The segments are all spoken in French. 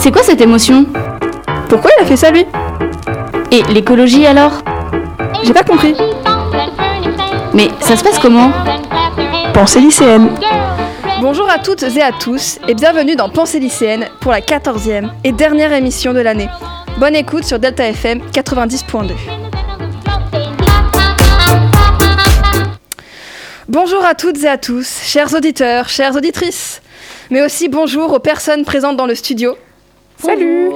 C'est quoi cette émotion? Pourquoi il a fait ça lui? Et l'écologie alors? J'ai pas compris. Mais ça se passe comment? Pensée lycéenne. Bonjour à toutes et à tous et bienvenue dans Pensée lycéenne pour la 14e et dernière émission de l'année. Bonne écoute sur Delta FM 90.2. Bonjour à toutes et à tous, chers auditeurs, chères auditrices, mais aussi bonjour aux personnes présentes dans le studio. Salut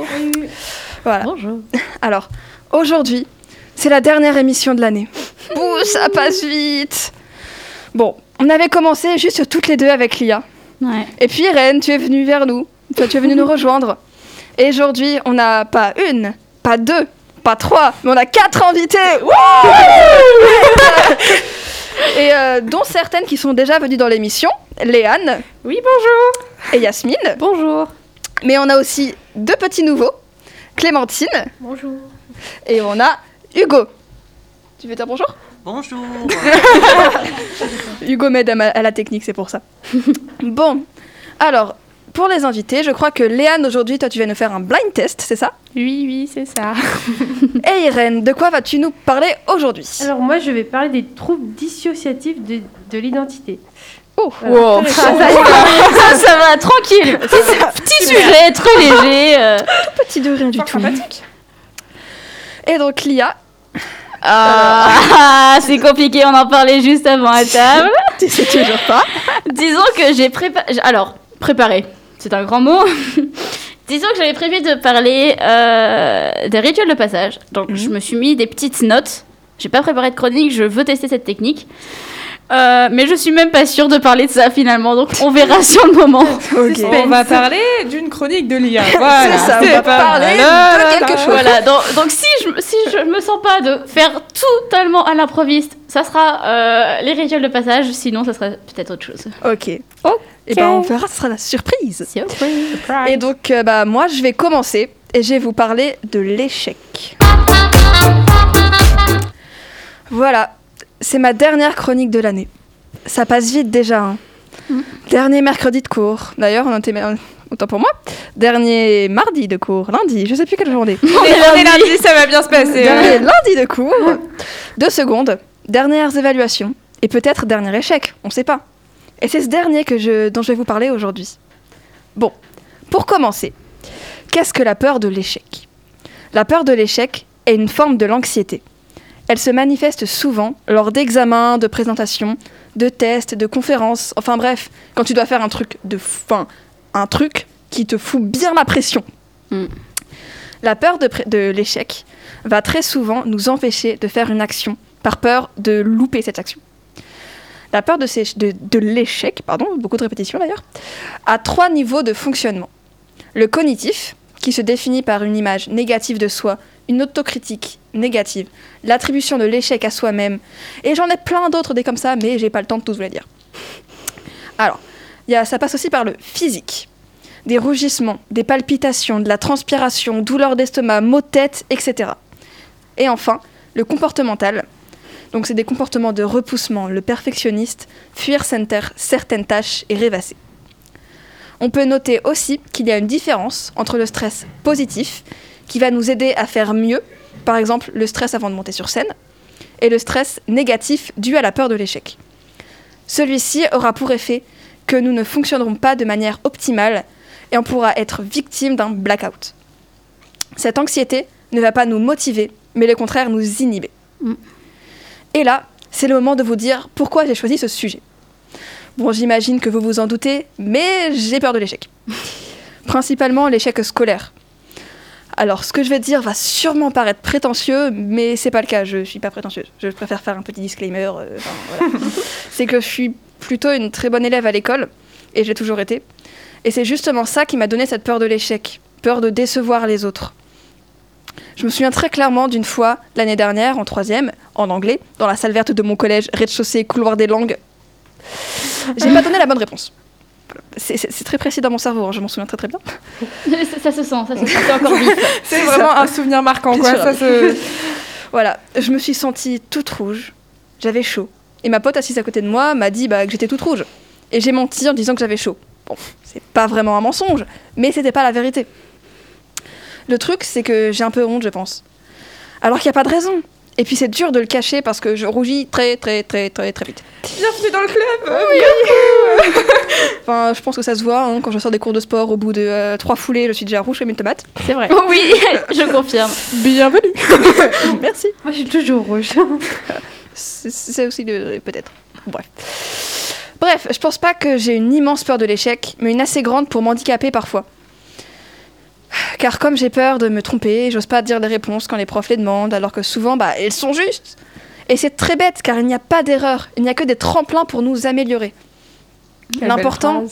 Voilà. Bonjour. Alors, aujourd'hui, c'est la dernière émission de l'année. Ouh, ça passe vite Bon, on avait commencé juste toutes les deux avec Lia. Ouais. Et puis Irène, tu es venue vers nous. Toi, tu es venue nous rejoindre. Et aujourd'hui, on n'a pas une, pas deux, pas trois, mais on a quatre invités Et euh, dont certaines qui sont déjà venues dans l'émission, Léane Oui, bonjour. et Yasmine. Bonjour. Mais on a aussi deux petits nouveaux, Clémentine Bonjour. et on a Hugo. Tu veux dire bonjour? Bonjour. Hugo m'aide à, la technique, c'est pour ça. bon, alors, pour les invités, je crois que Léane, aujourd'hui, toi, tu vas nous faire un blind test, c'est ça? Oui, oui, c'est ça. Et Irène, de quoi vas-tu nous parler aujourd'hui? Alors moi, je vais parler des troubles dissociatifs de, de l'identité. Oh, Voilà. Wow. Intéressant. Ça, ça va, tranquille. Petit, petit sujet, très léger. euh. petit de rien du tout. Et donc, Lia, Ah, c'est compliqué, on en parlait juste avant à table. tu sais toujours pas. Disons que j'ai préparé. Alors, préparé, c'est un grand mot. Disons que j'avais prévu de parler euh, des rituels de passage. Donc, je me suis mis des petites notes. J'ai pas préparé de chronique, je veux tester cette technique. Euh, mais je suis même pas sûre de parler de ça finalement, donc on verra sur le moment. On va parler d'une chronique de l'IA. Voilà. C'est ça, on va pas parler de quelque chose. Voilà, donc, donc si, je, si je me sens pas de faire totalement à l'improviste, ça sera euh, les rituels de passage, sinon ça sera peut-être autre chose. Ok. Oh, et ben on verra, ce sera la surprise. Surprise. Et donc, euh, bah, moi, je vais commencer et je vais vous parler de l'échec. Voilà, c'est ma dernière chronique de l'année. Ça passe vite déjà. hein. Dernier mercredi de cours. D'ailleurs, on était autant pour moi. Dernier mardi de cours, lundi, je sais plus quelle journée. On est lundi, ça va bien se passer. Dernier lundi de cours. Deux secondes. Dernières évaluations. Et peut-être dernier échec, on sait pas. Et c'est ce dernier que je, dont je vais vous parler aujourd'hui. Bon, pour commencer, qu'est-ce que la peur de l'échec? La peur de l'échec est une forme de l'anxiété. Elle se manifeste souvent lors d'examens, de présentations, de tests, de conférences, enfin bref, quand tu dois faire un truc de fin, un truc qui te fout bien la pression. Mm. La peur de, l'échec va très souvent nous empêcher de faire une action par peur de louper cette action. La peur de- de l'échec, pardon, beaucoup de répétitions d'ailleurs, a trois niveaux de fonctionnement. Le cognitif, qui se définit par une image négative de soi, une autocritique négative, l'attribution de l'échec à soi-même, et j'en ai plein d'autres des comme ça, mais j'ai pas le temps de tous vous les dire. Alors, y a- ça passe aussi par le physique. Des rougissements, des palpitations, de la transpiration, douleur d'estomac, maux de tête, etc. Et enfin, le comportemental. Donc c'est des comportements de repoussement, le perfectionniste, fuir certaines tâches et rêvasser. On peut noter aussi qu'il y a une différence entre le stress positif, qui va nous aider à faire mieux, par exemple le stress avant de monter sur scène, et le stress négatif dû à la peur de l'échec. Celui-ci aura pour effet que nous ne fonctionnerons pas de manière optimale et on pourra être victime d'un blackout. Cette anxiété ne va pas nous motiver, mais au contraire nous inhiber. Mm. Et là, c'est le moment de vous dire pourquoi j'ai choisi ce sujet. Bon, j'imagine que vous vous en doutez, mais j'ai peur de l'échec. Principalement l'échec scolaire. Alors, ce que je vais dire va sûrement paraître prétentieux, mais c'est pas le cas. Je suis pas prétentieuse. Je préfère faire un petit disclaimer. euh, enfin, voilà. c'est que je suis plutôt une très bonne élève à l'école, et j'ai toujours été. Et c'est justement ça qui m'a donné cette peur de l'échec, peur de décevoir les autres. Je me souviens très clairement d'une fois, l'année dernière, en troisième, en anglais, dans la salle verte de mon collège, rez-de-chaussée, couloir des langues. J'ai pas donné la bonne réponse. C'est- très précis dans mon cerveau, hein, je m'en souviens très très bien. ça, ça se sent, ça se sent, c'est encore. C'est vraiment un souvenir marquant, quoi. Sûr. Ça se... Voilà, je me suis sentie toute rouge, j'avais chaud. Et ma pote assise à côté de moi m'a dit bah, que j'étais toute rouge. Et j'ai menti en disant que j'avais chaud. Bon, c'est pas vraiment un mensonge, mais c'était pas la vérité. Le truc, c'est que j'ai un peu honte, je pense. Alors qu'il n'y a pas de raison. Et puis c'est dur de le cacher parce que je rougis très très très très très vite. Bienvenue dans le club Enfin, je pense que ça se voit hein, quand je sors des cours de sport au bout de euh, trois foulées, je suis déjà rouge comme une tomate. C'est vrai. Oui, je confirme. Bienvenue Merci. Moi, je suis toujours rouge. C'est c'est aussi le peut-être. Bref. Bref, je pense pas que j'ai une immense peur de l'échec, mais une assez grande pour m'handicaper parfois. Car comme j'ai peur de me tromper, j'ose pas dire les réponses quand les profs les demandent, alors que souvent, bah, elles sont justes. Et c'est très bête, car il n'y a pas d'erreur, il n'y a que des tremplins pour nous améliorer. L'important,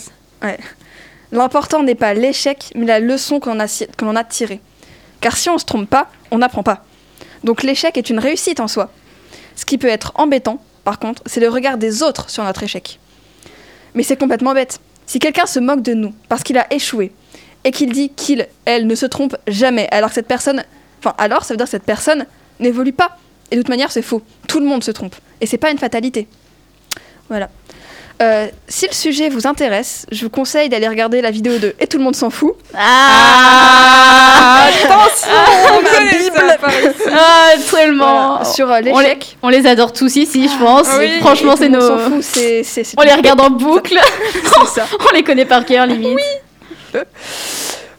l'important n'est pas l'échec, mais la leçon qu'on a, si- que l'on a tirée. Car si on se trompe pas, on n'apprend pas. Donc l'échec est une réussite en soi. Ce qui peut être embêtant, par contre, c'est le regard des autres sur notre échec. Mais c'est complètement bête. Si quelqu'un se moque de nous parce qu'il a échoué et qu'il dit qu'il, elle, ne se trompe jamais, alors que cette personne, enfin, alors ça veut dire que cette personne n'évolue pas. Et de toute manière, c'est faux. Tout le monde se trompe. Et c'est pas une fatalité. Voilà. Euh, si le sujet vous intéresse, je vous conseille d'aller regarder la vidéo de Et tout le monde s'en fout. Ah, Attention On la connaît Bible. ça, par ici. ah tellement. Voilà, sur euh, on, les, l'échec. on les adore tous ici, je pense. Ah oui. Franchement, c'est nos. On les regarde en boucle. ça. on les connaît par cœur, limite.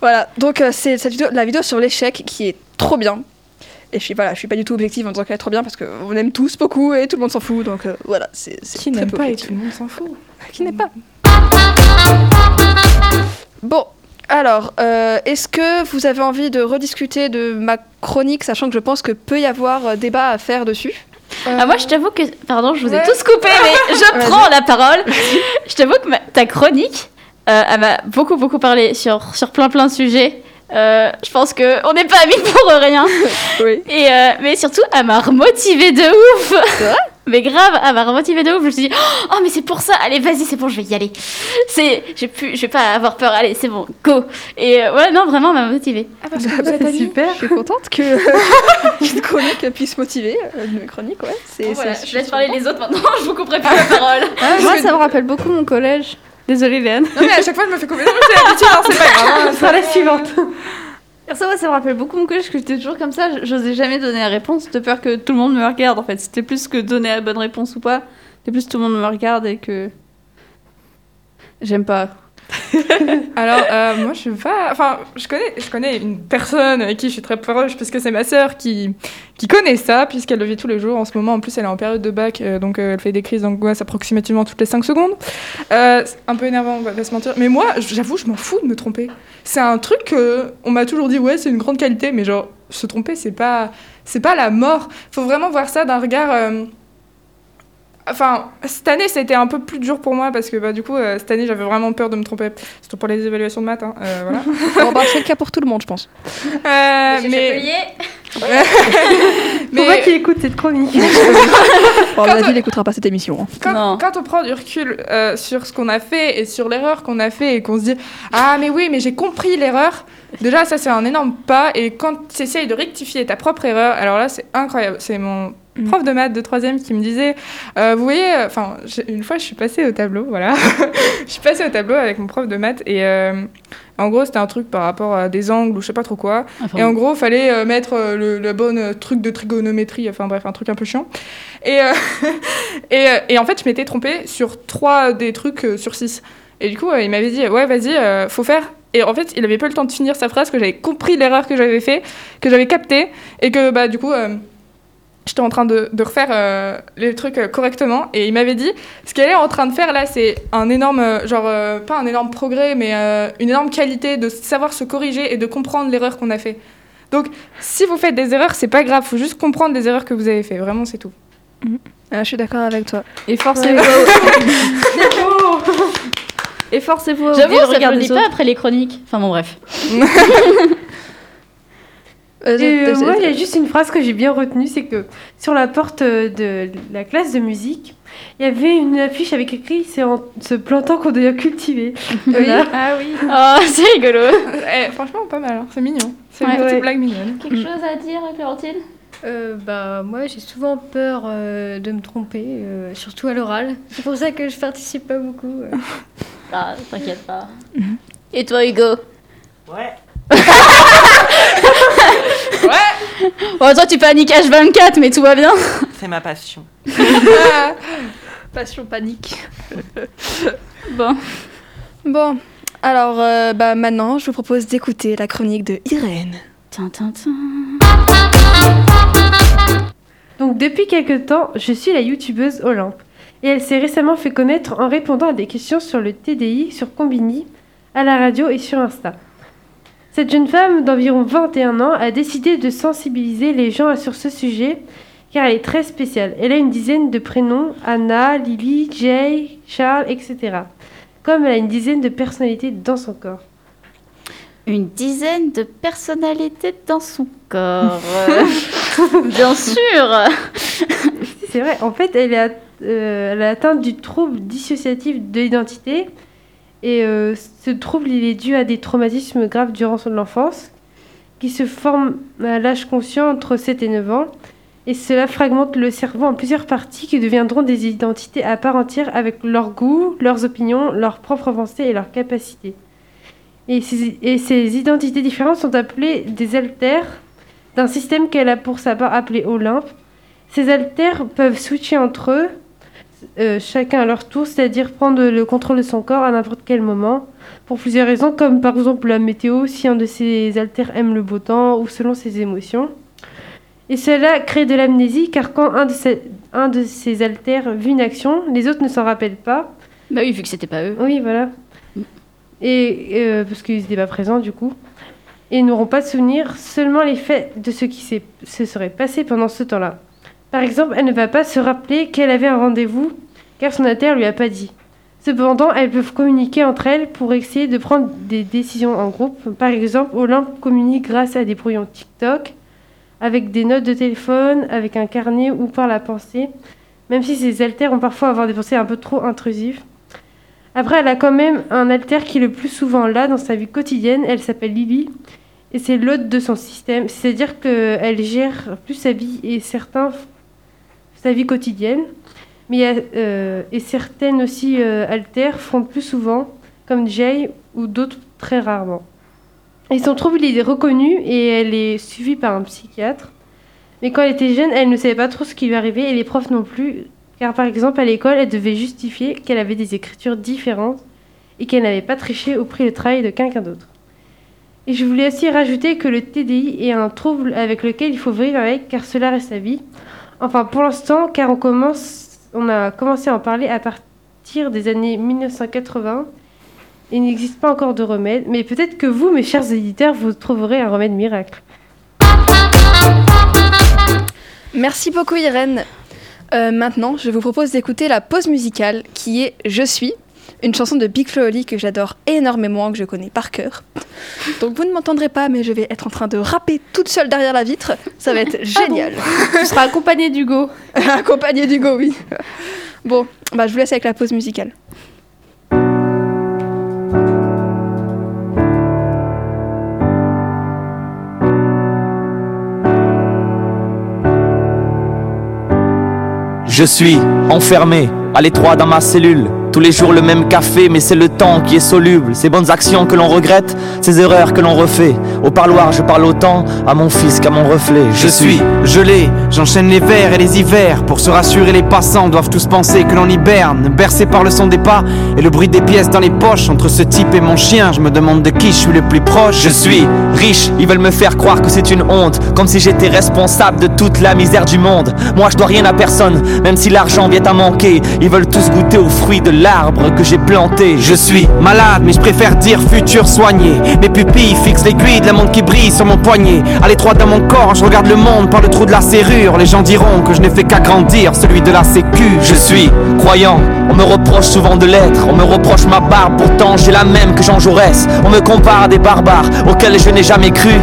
Voilà, donc euh, c'est cette vidéo, la vidéo sur l'échec qui est trop bien. Et je suis, voilà, je suis pas du tout objective en disant qu'elle est trop bien parce qu'on aime tous beaucoup et tout le monde s'en fout. Donc euh, voilà, c'est Qui n'aime pas et tout le monde s'en fout. Qui n'est pas. Bon, alors, euh, est-ce que vous avez envie de rediscuter de ma chronique, sachant que je pense que peut y avoir débat à faire dessus? Ah, moi, je t'avoue que. Pardon, je vous ai tous coupé, mais je prends la parole. je t'avoue que ma- ta chronique, euh, elle m'a beaucoup, beaucoup parlé sur, sur plein, plein de sujets. Euh, je pense qu'on n'est pas amis pour rien. Oui. Et, euh, mais surtout, elle m'a remotivée de ouf. C'est vrai? Mais grave, elle m'a remotivée de ouf. Je me suis dit, oh, mais c'est pour ça. Allez, vas-y, c'est bon, je vais y aller. C'est, j'ai pu, je vais pas avoir peur. Allez, c'est bon, go. Et euh, ouais, non, vraiment, elle m'a motivée. Ah, parce que super. Je suis contente que une chronique puisse motiver. euh, Une chronique, ouais. C'est, Bon, voilà, c'est- je laisse parler les autres maintenant. je vous couperai plus la parole. Moi, ça me rappelle beaucoup mon collège. Désolée, Léane. Non mais à chaque fois je me fais couper. Non, mais c'est l'habitude, hein, c'est pas grave. Ce sera la suivante. Ça, ouais, ça me rappelle beaucoup mon collège, que j'étais toujours comme ça. J'osais jamais donner la réponse de peur que tout le monde me regarde, en fait. C'était plus que donner la bonne réponse ou pas. C'était plus tout le monde me regarde et que. J'aime pas. Alors euh, moi je suis pas. Enfin je connais, je connais une personne avec qui je suis très proche puisque c'est ma sœur qui qui connaît ça puisqu'elle le vit tous les jours. En ce moment en plus elle est en période de bac euh, donc euh, elle fait des crises d'angoisse approximativement toutes les 5 secondes. C'est un peu énervant on va pas se mentir. Mais moi j'avoue je m'en fous de me tromper. C'est un truc que on m'a toujours dit ouais c'est une grande qualité mais genre se tromper c'est pas c'est pas la mort. Faut vraiment voir ça d'un regard. Enfin, cette année, c'était un peu plus dur pour moi parce que bah, du coup, euh, cette année, j'avais vraiment peur de me tromper. Surtout pour les évaluations de maths. hein, euh, voilà. Bon, bah, c'est le cas pour tout le monde, je pense. Euh, mais, mais pas qu'il écoute cette chronique. Bon, avis, il n'écoutera pas cette émission. hein. quand, Non. quand on prend du recul euh, sur ce qu'on a fait et sur l'erreur qu'on a fait et qu'on se dit Ah, mais oui, mais j'ai compris l'erreur, déjà, ça, c'est un énorme pas. Et quand tu essayes de rectifier ta propre erreur, alors là, c'est incroyable. C'est mon. Prof de maths de troisième qui me disait euh, Vous voyez, enfin, une fois, je suis passée au tableau, voilà. je suis passée au tableau avec mon prof de maths et. euh, en gros, c'était un truc par rapport à des angles ou je sais pas trop quoi. Et en gros, fallait euh, mettre le, le bon truc de trigonométrie, enfin bref, un truc un peu chiant. Et, et, et en fait, je m'étais trompée sur trois des trucs sur six. Et du coup, il m'avait dit, ouais, vas-y, faut faire. Et en fait, il avait pas eu le temps de finir sa phrase, que j'avais compris l'erreur que j'avais fait, que j'avais capté, et que bah du coup, j'étais en train de, de refaire euh, les trucs euh, correctement. Et il m'avait dit, ce qu'elle est en train de faire là, c'est un énorme, euh, genre, euh, pas un énorme progrès, mais euh, une énorme qualité de savoir se corriger et de comprendre l'erreur qu'on a fait. Donc, si vous faites des erreurs, c'est pas grave, faut juste comprendre les erreurs que vous avez fait. Vraiment, c'est tout. Ah, je suis d'accord avec toi. Et forcez-vous. Et forcez-vous à J'avoue, ça ne pas après les chroniques. Enfin bon, bref. Euh, Et, euh, moi, il y a juste une phrase que j'ai bien retenue, c'est que sur la porte de la classe de musique, il y avait une affiche avec écrit c'est en se plantant qu'on cultiver. Voilà. Ah oui. Oh, c'est rigolo. Eh, franchement, pas mal, hein. c'est mignon. C'est Ouais. une petite Ouais. blague mignonne. Quelque chose à dire, Clémentine Euh, bah, moi, j'ai souvent peur euh, de me tromper, euh, surtout à l'oral. C'est pour ça que je participe pas beaucoup. euh. Ah, t'inquiète pas. Et toi, Hugo? Ouais. Ouais Bon, toi, tu paniques H24, mais tout va bien. C'est ma passion. Passion panique. Bon. Bon, alors euh, bah, maintenant, je vous propose d'écouter la chronique de Irène. Tin, tin, tin. Donc depuis quelque temps, je suis la youtubeuse Olympe. Et elle s'est récemment fait connaître en répondant à des questions sur le TDI, sur Combini, à la radio et sur Insta. Cette jeune femme d'environ 21 ans a décidé de sensibiliser les gens sur ce sujet car elle est très spéciale. Elle a une dizaine de prénoms, Anna, Lily, Jay, Charles, etc. Comme elle a une dizaine de personnalités dans son corps. Une dizaine de personnalités dans son corps. Bien sûr. C'est vrai, en fait, elle est, euh, elle est atteinte du trouble dissociatif de l'identité. Et euh, ce trouble, il est dû à des traumatismes graves durant son enfance, qui se forment à l'âge conscient entre 7 et 9 ans. Et cela fragmente le cerveau en plusieurs parties qui deviendront des identités à part entière avec leurs goûts, leurs opinions, leurs propres pensées et leurs capacités. Et ces, identités différentes sont appelées des altères d'un système qu'elle a pour sa part appelé Olympe. Ces altères peuvent switcher entre eux, euh, chacun à leur tour, c'est-à-dire prendre le contrôle de son corps à n'importe quel moment, pour plusieurs raisons, comme par exemple la météo, si un de ces altères aime le beau temps, ou selon ses émotions. Et cela crée de l'amnésie, car quand un de, ces, un de vit une action, les autres ne s'en rappellent pas, Bah oui, vu que c'était pas eux. oui, voilà. Et euh, parce qu'ils n'étaient pas présents du coup. Et n'auront pas de souvenir, seulement les faits de ce qui se serait passé pendant ce temps-là. Par exemple, elle ne va pas se rappeler qu'elle avait un rendez-vous, car son alter lui a pas dit. Cependant, elles peuvent communiquer entre elles pour essayer de prendre des décisions en groupe. Par exemple, Olympe communique grâce à des brouillons TikTok, avec des notes de téléphone, avec un carnet ou par la pensée, même si ces alters ont parfois avoir des pensées un peu trop intrusives. Après, elle a quand même un alter qui est le plus souvent là dans sa vie quotidienne. Elle s'appelle Lily et c'est l'hôte de son système. C'est-à-dire qu'elle gère plus sa vie et certains sa vie quotidienne. Mais euh, et certaines aussi euh, altères font plus souvent, comme Jay ou d'autres très rarement. Et son trouble il est reconnu et elle est suivie par un psychiatre. Mais quand elle était jeune, elle ne savait pas trop ce qui lui arrivait et les profs non plus. Car par exemple, à l'école, elle devait justifier qu'elle avait des écritures différentes et qu'elle n'avait pas triché ou pris le travail de quelqu'un d'autre. Et je voulais aussi rajouter que le TDI est un trouble avec lequel il faut vivre avec car cela reste sa vie. Enfin, pour l'instant, car on, commence, on a commencé à en parler à partir des années 1980. Il n'existe pas encore de remède, mais peut-être que vous, mes chers éditeurs, vous trouverez un remède miracle. Merci beaucoup Irène. Euh, maintenant, je vous propose d'écouter la pause musicale qui est Je suis, une chanson de Big Flo que j'adore énormément, que je connais par cœur. Donc vous ne m'entendrez pas, mais je vais être en train de rapper toute seule derrière la vitre. Ça va être génial. Tu seras accompagné d'Hugo. Accompagné d'Hugo, oui. Bon, bah, je vous laisse avec la pause musicale. Je suis enfermé à l'étroit dans ma cellule. Tous les jours le même café, mais c'est le temps qui est soluble. Ces bonnes actions que l'on regrette, ces erreurs que l'on refait. Au parloir, je parle autant à mon fils qu'à mon reflet. Je suis gelé, j'enchaîne les vers et les hivers. Pour se rassurer, les passants doivent tous penser que l'on hiberne. Bercé par le son des pas et le bruit des pièces dans les poches. Entre ce type et mon chien, je me demande de qui je suis le plus proche. Je suis riche, ils veulent me faire croire que c'est une honte, comme si j'étais responsable de toute la misère du monde. Moi je dois rien à personne, même si l'argent vient à manquer. Ils veulent tous goûter aux fruits de l'arbre que j'ai planté. Je suis malade, mais je préfère dire futur soigné. Mes pupilles fixent l'aiguille de la montre qui brille sur mon poignet. À l'étroit dans mon corps, je regarde le monde par le trou de la serrure. Les gens diront que je n'ai fait qu'agrandir celui de la sécu. Je suis croyant, on me reproche souvent de l'être, on me reproche ma barbe, pourtant j'ai la même que Jean Jaurès. On me compare à des barbares auxquels je n'ai jamais cru.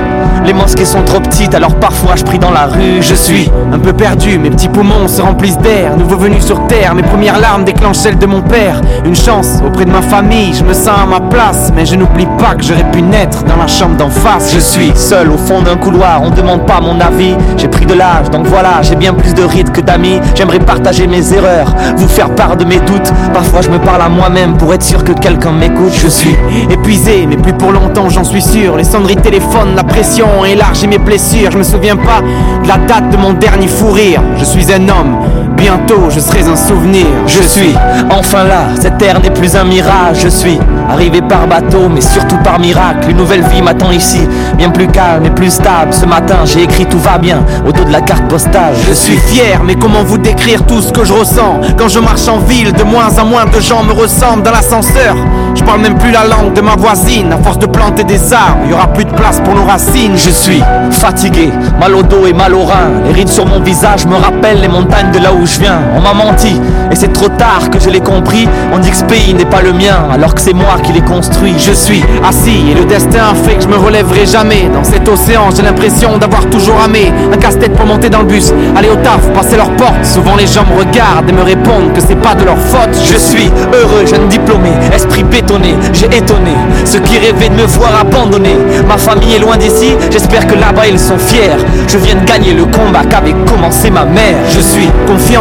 Les mosquées sont trop petites, alors parfois je prie dans la rue. Je suis Un peu perdu, mes petits poumons se remplissent d'air. Nouveau venu sur terre, mes premières larmes déclenchent celles de mon père. Une chance auprès de ma famille, je me sens à ma place. Mais je n'oublie pas que j'aurais pu naître dans la chambre d'en face. Je suis seul au fond d'un couloir, on demande pas mon avis. J'ai pris de l'âge, donc voilà, j'ai bien plus de rides que d'amis. J'aimerais partager mes erreurs, vous faire part de mes doutes. Parfois je me parle à moi-même pour être sûr que quelqu'un m'écoute. Je suis épuisé, mais plus pour longtemps, j'en suis sûr. Les sonneries téléphone, la pression ont élargi mes blessures. Je me souviens pas de la date de mon dernier fou rire. Je suis un homme, bientôt je serai un souvenir. Je suis enfin là, cette terre n'est plus un mirage. Je suis arrivé par bateau, mais surtout par miracle. Une nouvelle vie m'attend ici, bien plus calme et plus stable. Ce matin, j'ai écrit tout va bien au dos de la carte postale. Je suis fier, mais comment vous décrire tout ce que je ressens? Quand je marche en ville, de moins en moins de gens me ressemblent dans l'ascenseur. Je parle même plus la langue de ma voisine. À force de planter des arbres, il y aura plus de place pour nos racines. Je suis fatigué, mal au dos et mal au rein. Les rides sur mon visage me rappellent les montagnes de là où je viens. On m'a menti, et c'est trop tard que je l'ai compris. On dit que ce pays n'est pas le mien, alors que c'est moi qui l'ai construit. Je suis assis et le destin fait que je me relèverai jamais. Dans cet océan, j'ai l'impression d'avoir toujours ramé. Un casse-tête pour monter dans le bus, aller au taf, passer leurs portes. Souvent les gens me regardent et me répondent que c'est pas de leur faute. Je suis heureux, jeune diplômé, esprit bétonné. J'ai étonné ceux qui rêvaient de me voir abandonné. Ma famille est loin d'ici, j'espère que là-bas ils sont fiers. Je viens de gagner le combat qu'avait commencé ma mère. Je suis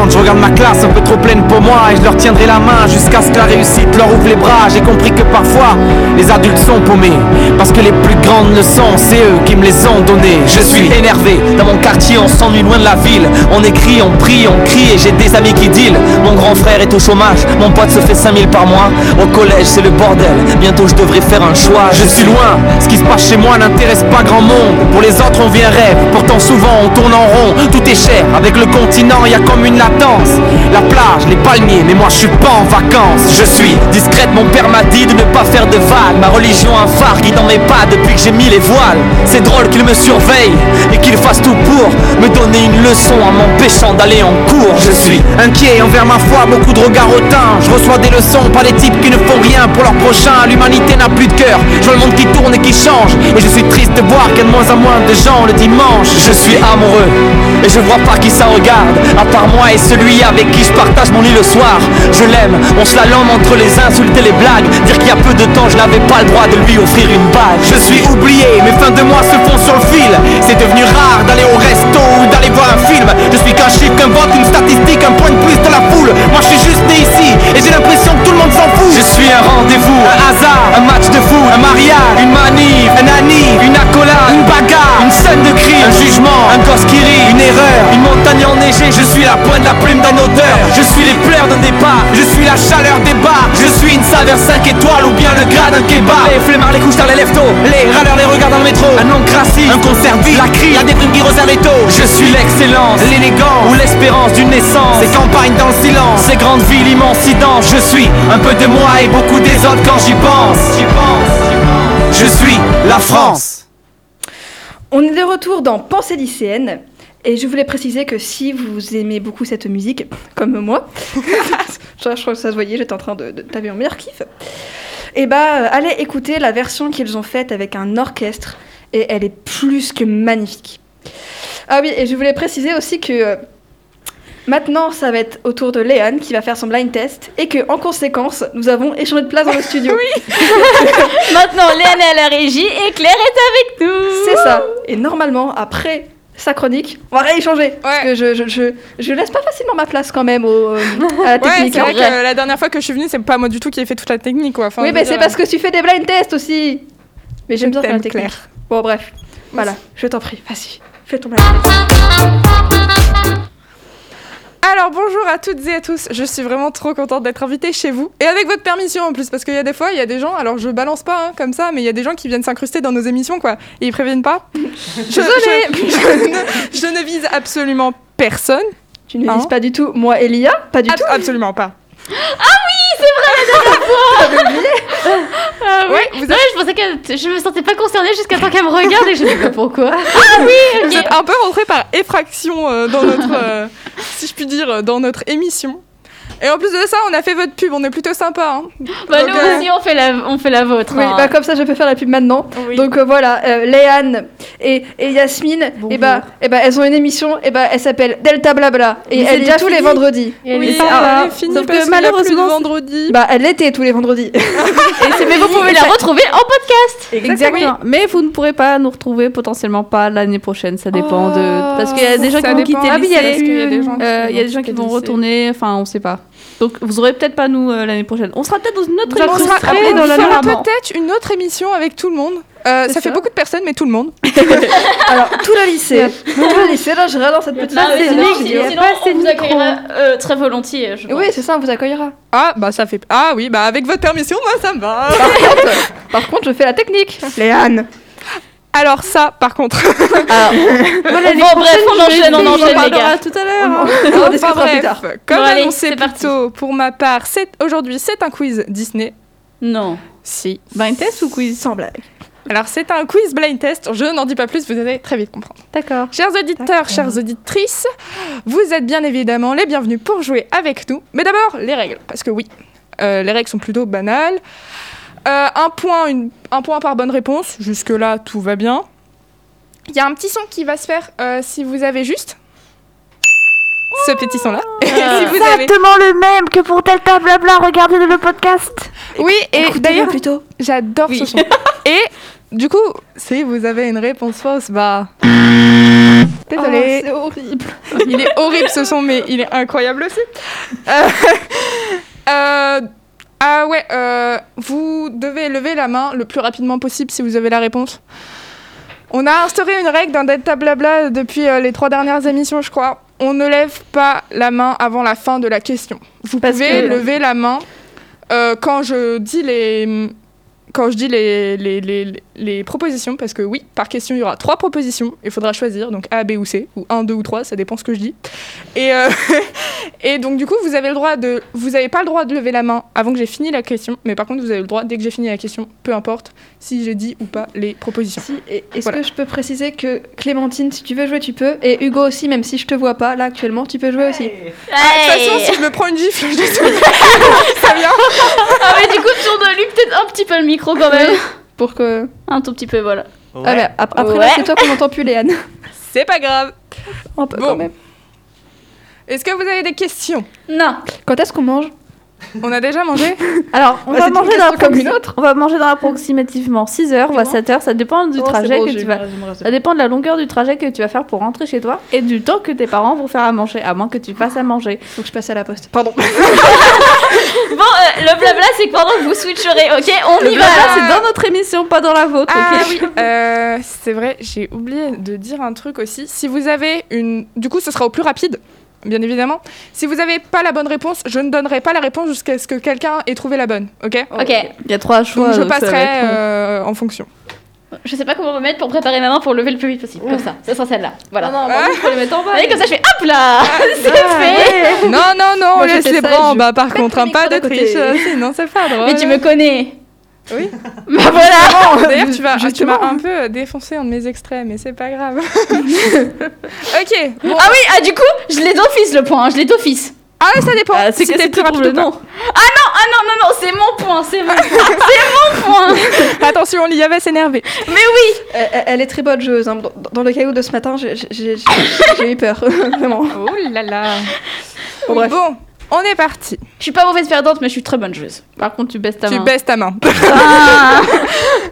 je regarde ma classe un peu trop pleine pour moi et je leur tiendrai la main jusqu'à ce que la réussite leur ouvre les bras. J'ai compris que parfois les adultes sont paumés parce que les plus grandes leçons, c'est eux qui me les ont données. Je suis énervé, dans mon quartier on s'ennuie loin de la ville On écrit, on prie, on crie et j'ai des amis qui deal Mon grand frère est au chômage, mon pote se fait 5000 par mois Au collège c'est le bordel, bientôt je devrais faire un choix Je suis loin, ce qui se passe chez moi n'intéresse pas grand monde. Pour les autres, on vient rêve, pourtant souvent on tourne en rond. Tout est cher, avec le continent, y a comme une latence. La plage, les palmiers, mais moi je suis pas en vacances. Je suis discrète, mon père m'a dit de ne pas faire de vagues Ma religion un phare qui dans mes pas depuis que j'ai mis les voiles C'est drôle qu'il me surveille et qu'il fasse tout pour Me donner une leçon en m'empêchant d'aller en cours Je suis inquiet envers ma foi, beaucoup de regards hautains. Je reçois des leçons, pas des types qui ne font rien pour leur prochain. L'humanité n'a plus de cœur, je vois le monde qui tourne et qui change. Et je suis triste de voir qu'il y a de moins en moins de gens le dimanche. Je suis amoureux et je vois pas qui ça regarde À part moi et celui avec qui je partage mon lit le soir Je l'aime, on se la lame entre les insultes et les blagues Dire qu'il y a peu de temps je n'avais pas le droit de lui offrir une bague Je suis oublié, mes fins de mois se font sur le fil. C'est devenu rare d'aller au resto ou d'aller voir un film. Je suis qu'un chiffre, qu'un vote, une statistique, un point de plus de la foule. Moi je suis juste né ici et j'ai l'impression que tout le monde s'en fout. Je suis un rendez-vous, Un hasard, un match de foot, un mariage, une manif, un anniv, une accolade, une bagarre, une scène de crime, un jugement, un gosse qui rit, une erreur. une montagne enneigée. Je suis la pointe la plume d'un auteur, je suis les pleurs d'un départ, Je suis la chaleur des bars. je suis une saveur 5 étoiles ou bien le gras d'un kebab. Les flemmards, les couches dans les tôt, Les râleurs les regards dans le métro. un nom crassif, Un concert vide, la crie, la déprime qui resserre les taux. je suis l'excellence, l'élégance, ou l'espérance d'une naissance. ces campagnes dans le silence. Ces grandes villes immensidence, je suis Un peu de moi et beaucoup des autres quand j'y pense. Je suis la France. On est de retour dans Pensée lycéenne. Et je voulais préciser que si vous aimez beaucoup cette musique, comme moi, je, je crois que ça se voyait, j'étais en train de, de taper mon meilleur kiff, et bah euh, allez écouter la version qu'ils ont faite avec un orchestre, et elle est plus que magnifique. Ah oui, et je voulais préciser aussi que euh, maintenant ça va être au tour de Léane qui va faire son blind test, et que en conséquence, nous avons échangé de place dans le studio. Maintenant, Léane est à la régie et Claire est avec nous. C'est ça. Et normalement, après sa chronique, on va rééchanger. Parce que je, je, je, je laisse pas facilement ma place quand même au, euh, à la Ouais, technique. c'est hein. vrai que la dernière fois que je suis venue, c'est pas moi du tout qui ai fait toute la technique, quoi. Enfin, oui, mais c'est dire, parce que tu fais des blind tests aussi. Mais j'aime bien faire la technique. Claire. Bon, bref. Voilà, je t'en prie, vas-y, fais ton blind test. Alors bonjour à toutes et à tous, je suis vraiment trop contente d'être invitée chez vous. Et avec votre permission en plus parce qu'il y a des fois il y a des gens, alors je balance pas hein, comme ça, mais il y a des gens qui viennent s'incruster dans nos émissions quoi. Et ils préviennent pas. Je, je- je ne, je ne vise absolument personne, Tu ne Hein vises pas du tout moi et Lia Pas du tout. absolument pas. Ah oui. Ouais, vous Ouais, je pensais que je me sentais pas concernée jusqu'à temps qu'elle me regarde et je dis pas pourquoi? Vous êtes un peu rentré par effraction euh, dans notre, euh, si je puis dire, euh, dans notre émission. Et en plus de ça, on a fait votre pub, on est plutôt sympa. Hein. Bah, Donc, nous euh, aussi, on fait la, on fait la vôtre. Oui, hein. bah comme ça je peux faire la pub maintenant. Oui. Donc euh, voilà, euh, Léane et, et Yasmine, et bah, et bah elles ont une émission, et bah elle s'appelle Delta Blabla et Mais elle est déjà tous les vendredis. Elle Oui, est sympa. elle est finie Sauf parce que malheureusement- vendredi. Bah elle l'était tous les vendredis. Et c'est mais Vous pouvez la retrouver en podcast. Exactement. Mais vous ne pourrez pas nous retrouver potentiellement pas l'année prochaine. Ça dépend de. Oh, Parce qu'il y a des gens qui vont quitter Ah oui, il y a des- gens qui vont Il y a des gens qui quitter vont le lycée. retourner. Enfin, on sait pas. Donc vous aurez peut-être pas nous euh, l'année prochaine. On sera peut-être dans une autre Vous émission. dans On fera différemment. peut-être une autre émission avec tout le monde. Euh, ça, fait beaucoup de personnes, mais tout le monde. Alors tout le lycée, tout le lycée là je dans cette petite Non, mais c'est sinon, vrai sinon, qu'il y a sinon, pas assez on vous accueillera euh, très volontiers, je Oui, c'est ça, on vous accueillera. Ah, bah ça fait. Ah oui, bah avec votre permission, moi ça me va. Par contre, par contre, je fais la technique. Léane. Alors, ça, par contre. Bon, bref, on enchaîne, on On en enchaîne, les parlera gars. tout à l'heure. On Enfin, discutera plus bref, tard. comme Bon, annoncé plus parti. tôt, pour ma part, c'est aujourd'hui, c'est un quiz Disney. Non. Si. Blind test ou quiz Sans blague. Alors, c'est un quiz blind test. Je n'en dis pas plus, vous allez très vite comprendre. D'accord. Chers auditeurs, chères auditrices, vous êtes bien évidemment les bienvenus pour jouer avec nous. Mais d'abord, les règles. Parce que oui, euh, les règles sont plutôt banales. Euh, un, point, une- un point par bonne réponse. Jusque-là, tout va bien. Il y a un petit son qui va se faire euh, si vous avez juste ce petit son-là. si vous avez... le même que pour Delta Blabla, regardez le podcast. Oui, et d'ailleurs, plutôt. j'adore ce son. Et du coup, si vous avez une réponse fausse, bah... Désolée. Oh, c'est horrible. Il est horrible ce son, mais il est incroyable aussi. Euh, euh, ah ouais, euh, vous devez lever la main le plus rapidement possible si vous avez la réponse. On a instauré une règle dans Delta Blabla depuis euh, les trois dernières émissions, je crois. On ne lève pas la main avant la fin de la question. Vous Parce pouvez que- lever la main euh, quand je dis les quand je dis les, les, les, les propositions, parce que oui, par question, il y aura trois propositions. Il faudra choisir, donc A, B ou C, ou 1, 2 ou 3, ça dépend ce que je dis. Et, euh, et donc, du coup, vous avez le droit de. Vous n'avez pas le droit de lever la main avant que j'ai fini la question, mais par contre, vous avez le droit, dès que j'ai fini la question, peu importe si j'ai dit ou pas les propositions. Si, Est-ce Voilà. que je peux préciser que Clémentine, si tu veux jouer, tu peux. Et Hugo aussi, même si je te vois pas là actuellement, tu peux jouer aussi. Ah, De toute façon, si je me prends une gifle, je désolé. Ah, mais du coup, tourne-lui peut-être un petit peu le micro quand même. Pour que. Un tout petit peu, voilà. Ah, mais ap- après Ouais. c'est toi qu'on n'entend plus, Léane. C'est pas grave. Un peu Bon. quand même. Est-ce que vous avez des questions? Non. Quand est-ce qu'on mange? On a déjà mangé Alors, on Bah, va c'est une manger question dans comme approxi- une autre. On va manger dans approximativement 6 heures ou à 7 heures. Ça dépend du Oh, trajet bon, que tu vas. Ça dépend de la longueur du trajet que tu vas faire pour rentrer chez toi et du temps que tes parents vont faire à manger, à moins que tu fasses à manger. Faut que je passe à la poste. Pardon. Bon, euh, le blabla, c'est que pendant que vous switcherez, ok On y Le va blabla, c'est dans notre émission, pas dans la vôtre, Ah ok oui, euh, c'est vrai, j'ai oublié de dire un truc aussi. Si vous avez une... Du coup, ce sera au plus rapide, bien évidemment. Si vous n'avez pas la bonne réponse, je ne donnerai pas la réponse jusqu'à ce que quelqu'un ait trouvé la bonne, ok? Ok. Il y a trois choix. Donc je va passerai être- euh, en fonction. Je sais pas comment me mettre pour préparer ma main pour lever le plus vite possible. Comme ça. Ça sera celle-là. Voilà. Non, non, moi, il faut les mettre en bas. Vous voyez, comme ça, je fais hop là C'est fait Non, non, non, on je laisse les bras en je bas par contre, hein, pas de triche, sinon c'est pas drôle. Mais tu me connais Oui. Bah voilà D'ailleurs, tu, vas- tu m'as un peu défoncé un de mes extraits, mais c'est pas grave. ok. Bon. Ah oui, ah du coup, je l'ai d'office le point, hein, je l'ai d'office. Ah ouais, ça dépend. Ah, c'est Si que trouves rapide le nom. Ah non, ah non, non, non, c'est mon point, c'est mon, c'est mon point. Attention, Lia va s'énerver. Mais oui Elle, elle- elle est très bonne joueuse. hein. Dans, dans le caillou de ce matin, j'ai eu peur. Vraiment. Oh là là. Bon, bref. Bon, on est parti. Je suis pas mauvaise perdante, mais je suis très bonne joueuse. Par contre, tu baisses ta Tu main. baisses ta main. Ah.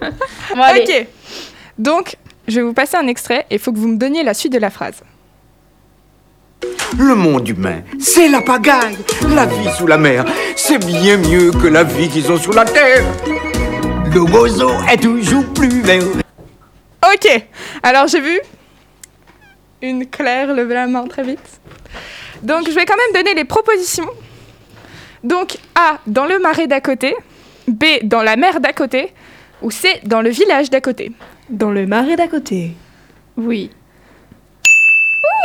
Bon. Ok. Donc, je vais vous passer un extrait et il faut que vous me donniez la suite de la phrase. Le monde humain, c'est la pagaille. La vie sous la mer, c'est bien mieux que la vie qu'ils ont sur la terre. Le roseau est toujours plus vert. Ok. Alors, j'ai vu une Claire lever la main très vite. Donc, je vais quand même donner les propositions. Donc, A, dans le marais d'à côté. B, dans la mer d'à côté. Ou C, dans le village d'à côté. Dans le marais d'à côté. Oui.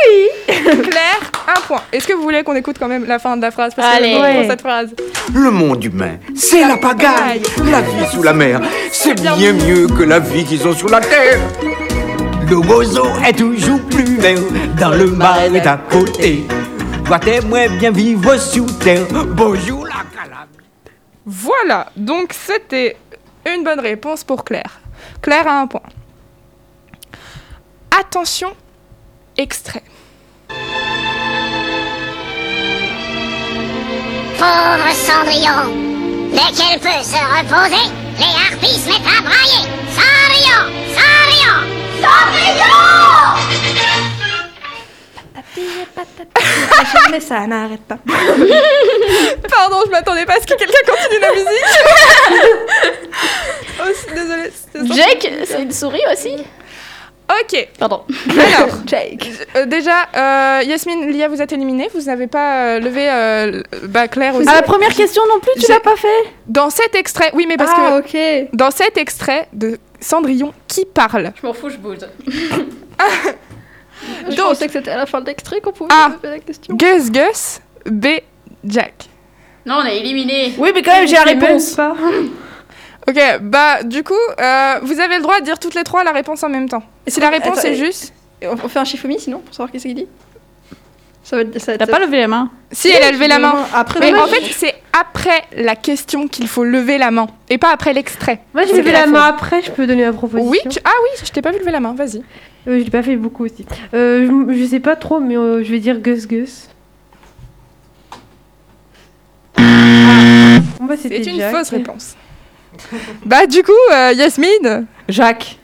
Claire, un point. Est-ce que vous voulez qu'on écoute quand même la fin de la phrase? Parce que Allez. je Ouais. pour cette phrase. Le monde humain, c'est la pagaille. La vie sous la mer, c'est bien mieux que la vie qu'ils ont sur la terre. Le roseau est toujours plus vert dans le marais d'à côté. Toi t'aimerais bien vivre sous terre. Bonjour la calamité. Voilà, donc c'était une bonne réponse pour Claire. Claire a un point. Attention, extrait. Pauvre Cendrillon, dès qu'elle peut se reposer, les harpies se mettent à brailler. Cendrillon, Cendrillon, Cendrillon Jamais ça n'arrête pas. Pardon, je m'attendais pas à ce que quelqu'un continue la musique. oh, désolée. Jake, c'est une souris aussi Ok, Pardon. alors, Jake. euh, déjà, euh, Yasmine, Lia, vous êtes éliminée. Vous n'avez pas euh, levé euh, bah, Claire aussi. À la première question non plus, tu l'as pas fait Dans cet extrait, oui, mais parce ah, que ok. dans cet extrait de Cendrillon, qui parle Je m'en fous, je bouge. Je Donc- pensais que c'était à la fin de l'extrait qu'on pouvait Ah. poser la question. Gus Gus, B, Jack. Non, on a éliminé. Oui, mais quand même, j'ai la réponse. pas. Ok, bah du coup, euh, vous avez le droit de dire toutes les trois la réponse en même temps. Et si la réponse Attends, est et- juste... On fait un chiffomi sinon pour savoir qu'est-ce qu'il dit? Ça va être. ça va T'as pas levé la main Si, elle a levé la main. Après, Mais moi, en je- fait, c'est après la question qu'il faut lever la main, et pas après l'extrait. Moi, j'ai levé la main après, je peux donner ma proposition. Oui, tu- ah oui, je t'ai pas vu lever la main, vas-y. Euh, je l'ai pas fait beaucoup aussi. Euh, je, je sais pas trop, mais euh, je vais dire Gus Gus. Bon, bah, C'est c'était une fausse réponse. bah du coup, euh, Yasmine, Jacques.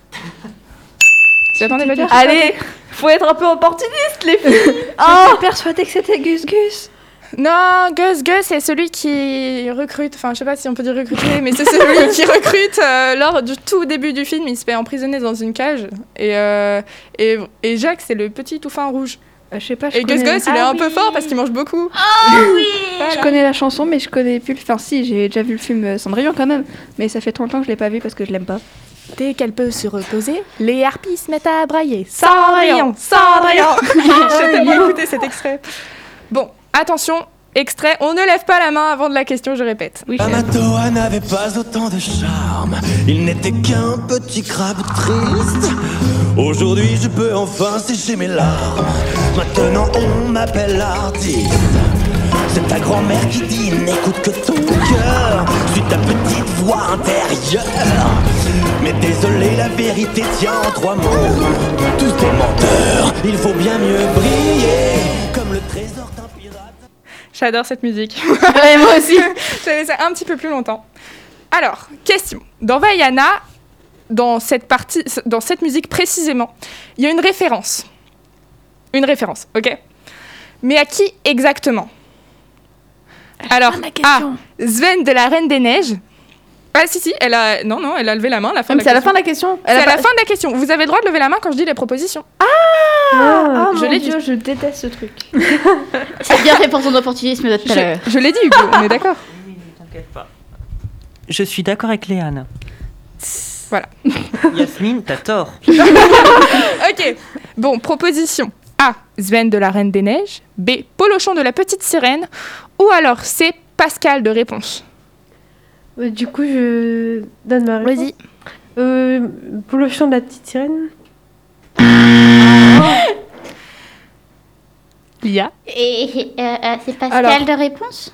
tu attendais pas dire Allez, faut être un peu opportuniste, les filles. Ah, J'étais persuadée que c'était Gus Gus. Non, Gus Gus, c'est celui qui recrute, enfin je sais pas si on peut dire recruter, mais c'est celui qui recrute euh, lors du tout début du film, il se fait emprisonner dans une cage, et, euh, et, et Jacques c'est le petit tout fin rouge. Euh, je sais pas. Je Et Gus connais- Gus il est un peu fort parce qu'il mange beaucoup. Je connais la chanson, mais je connais plus le. Enfin, si, j'ai déjà vu le film Cendrillon quand même, mais ça fait trop longtemps que je l'ai pas vu parce que je l'aime pas. Dès qu'elle peut se reposer, les harpies se mettent à brailler. Cendrillon, Cendrillon J'ai tellement écouté cet extrait. Bon, attention, extrait, on ne lève pas la main avant de la question, je répète. Oui, Amatoa n'avait pas autant de charme. Il n'était qu'un petit crabe triste. Aujourd'hui, je peux enfin sécher mes larmes. Maintenant, on m'appelle l'artiste. C'est ta grand-mère qui dit n'écoute que ton cœur. Suis ta petite voix intérieure. Mais désolé, la vérité tient en trois mots. Tous des menteurs. Il faut bien mieux briller. Comme le trésor d'un pirate. J'adore cette musique. Ouais, moi aussi. Je vais laisser un petit peu plus longtemps. Alors, question. Dans Vaiana, dans cette partie, dans cette musique précisément, il y a une référence. Une référence, ok? Mais à qui exactement? Alors, A. Sven de la Reine des Neiges. Ah si si, elle a non non, elle a levé la main à la fin. De c'est à la la fin question. de la question. C'est Elle a à pas- la fin de la question. Vous avez le droit de lever la main quand je dis les propositions. Ah, Oh je mon l'ai dieu, je déteste ce truc. C'est bien fait pour ton opportunisme de tout à l'heure. Je, je l'ai dit Hugo, on est d'accord. T'inquiète pas. Je suis d'accord avec Léane. Voilà. Yasmine, t'as tort. Ok. Bon, proposition. A. Sven de la Reine des Neiges. B. Polochon de la Petite Sirène. Ou alors C. Pascal de réponse. Euh, du coup, je donne ma réponse. Vas-y. Euh, pour le chant de la petite sirène. Lia. Et euh, euh, c'est Pascal Alors. de réponse?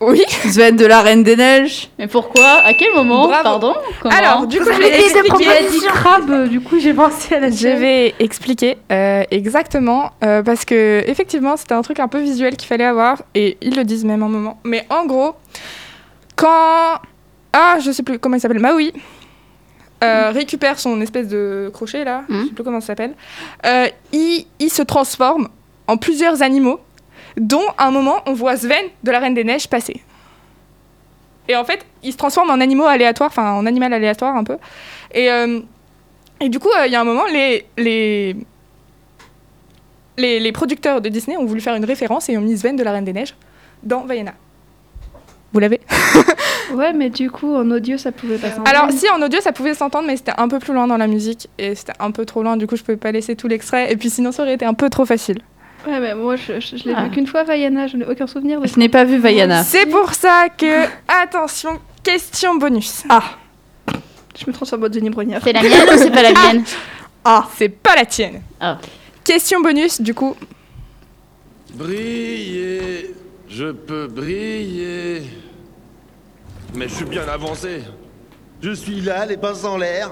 Oui. Sven de la Reine des Neiges. Mais pourquoi? À quel moment? Bravo. Pardon? Comment? Alors, du coup, je vais expliquer. Il a dit crabe, du coup, j'ai pensé à la Je vais expliquer euh, exactement euh, parce que effectivement c'était un truc un peu visuel qu'il fallait avoir et ils le disent même un moment. Mais en gros, quand ah je sais plus comment il s'appelle Maui euh, récupère son espèce de crochet là, je sais plus comment ça s'appelle, euh, il, il se transforme en plusieurs animaux, dont à un moment on voit Sven de la Reine des Neiges passer. Et en fait, il se transforme en animaux aléatoires, enfin en animal aléatoire un peu. Et euh, et du coup, euh, il y a un moment, les, les, les, les producteurs de Disney ont voulu faire une référence et ont mis Sven de la Reine des Neiges dans Vaiana. Vous l'avez Ouais, mais du coup, en audio, ça pouvait pas s'entendre. Alors, si en audio, ça pouvait s'entendre, mais c'était un peu plus loin dans la musique et c'était un peu trop loin. Du coup, je pouvais pas laisser tout l'extrait. Et puis, sinon, ça aurait été un peu trop facile. Ouais, mais moi, je, je, je l'ai Ah. vu qu'une fois, Vaiana, je n'ai aucun souvenir de Je n'ai pas vu Vaiana. C'est pour ça que, attention, question bonus. Ah Je me transforme en Denis Brognard. C'est la mienne ou c'est pas la mienne Ah, c'est pas la tienne. Ah. Question bonus, du coup, Briller, je peux briller. Mais je suis bien avancé. Je suis là, les pinces en l'air.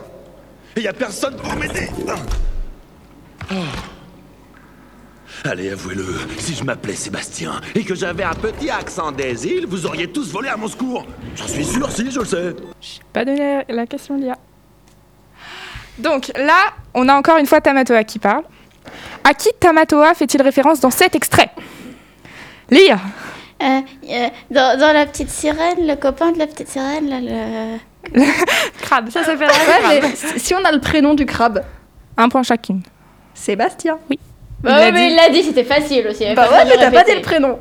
Et y a personne pour m'aider. Oh. Allez, avouez-le, si je m'appelais Sébastien et que j'avais un petit accent des îles, vous auriez tous volé à mon secours. J'en suis sûr, si, je le sais. Pas donné la question d'IA. Donc là, on a encore une fois Tamatoa qui parle. À qui Tamatoa fait-il référence dans cet extrait? Lia Euh, euh, dans, dans la petite sirène, le copain de la petite sirène, là, le... Crabe, ça s'appelle Ouais, si on a le prénom du crabe, Un point chacune. Sébastien. Oui. Bah Il ouais, l'a mais dit. il l'a dit, c'était facile aussi. Bah ouais, mais t'as pas dit le prénom.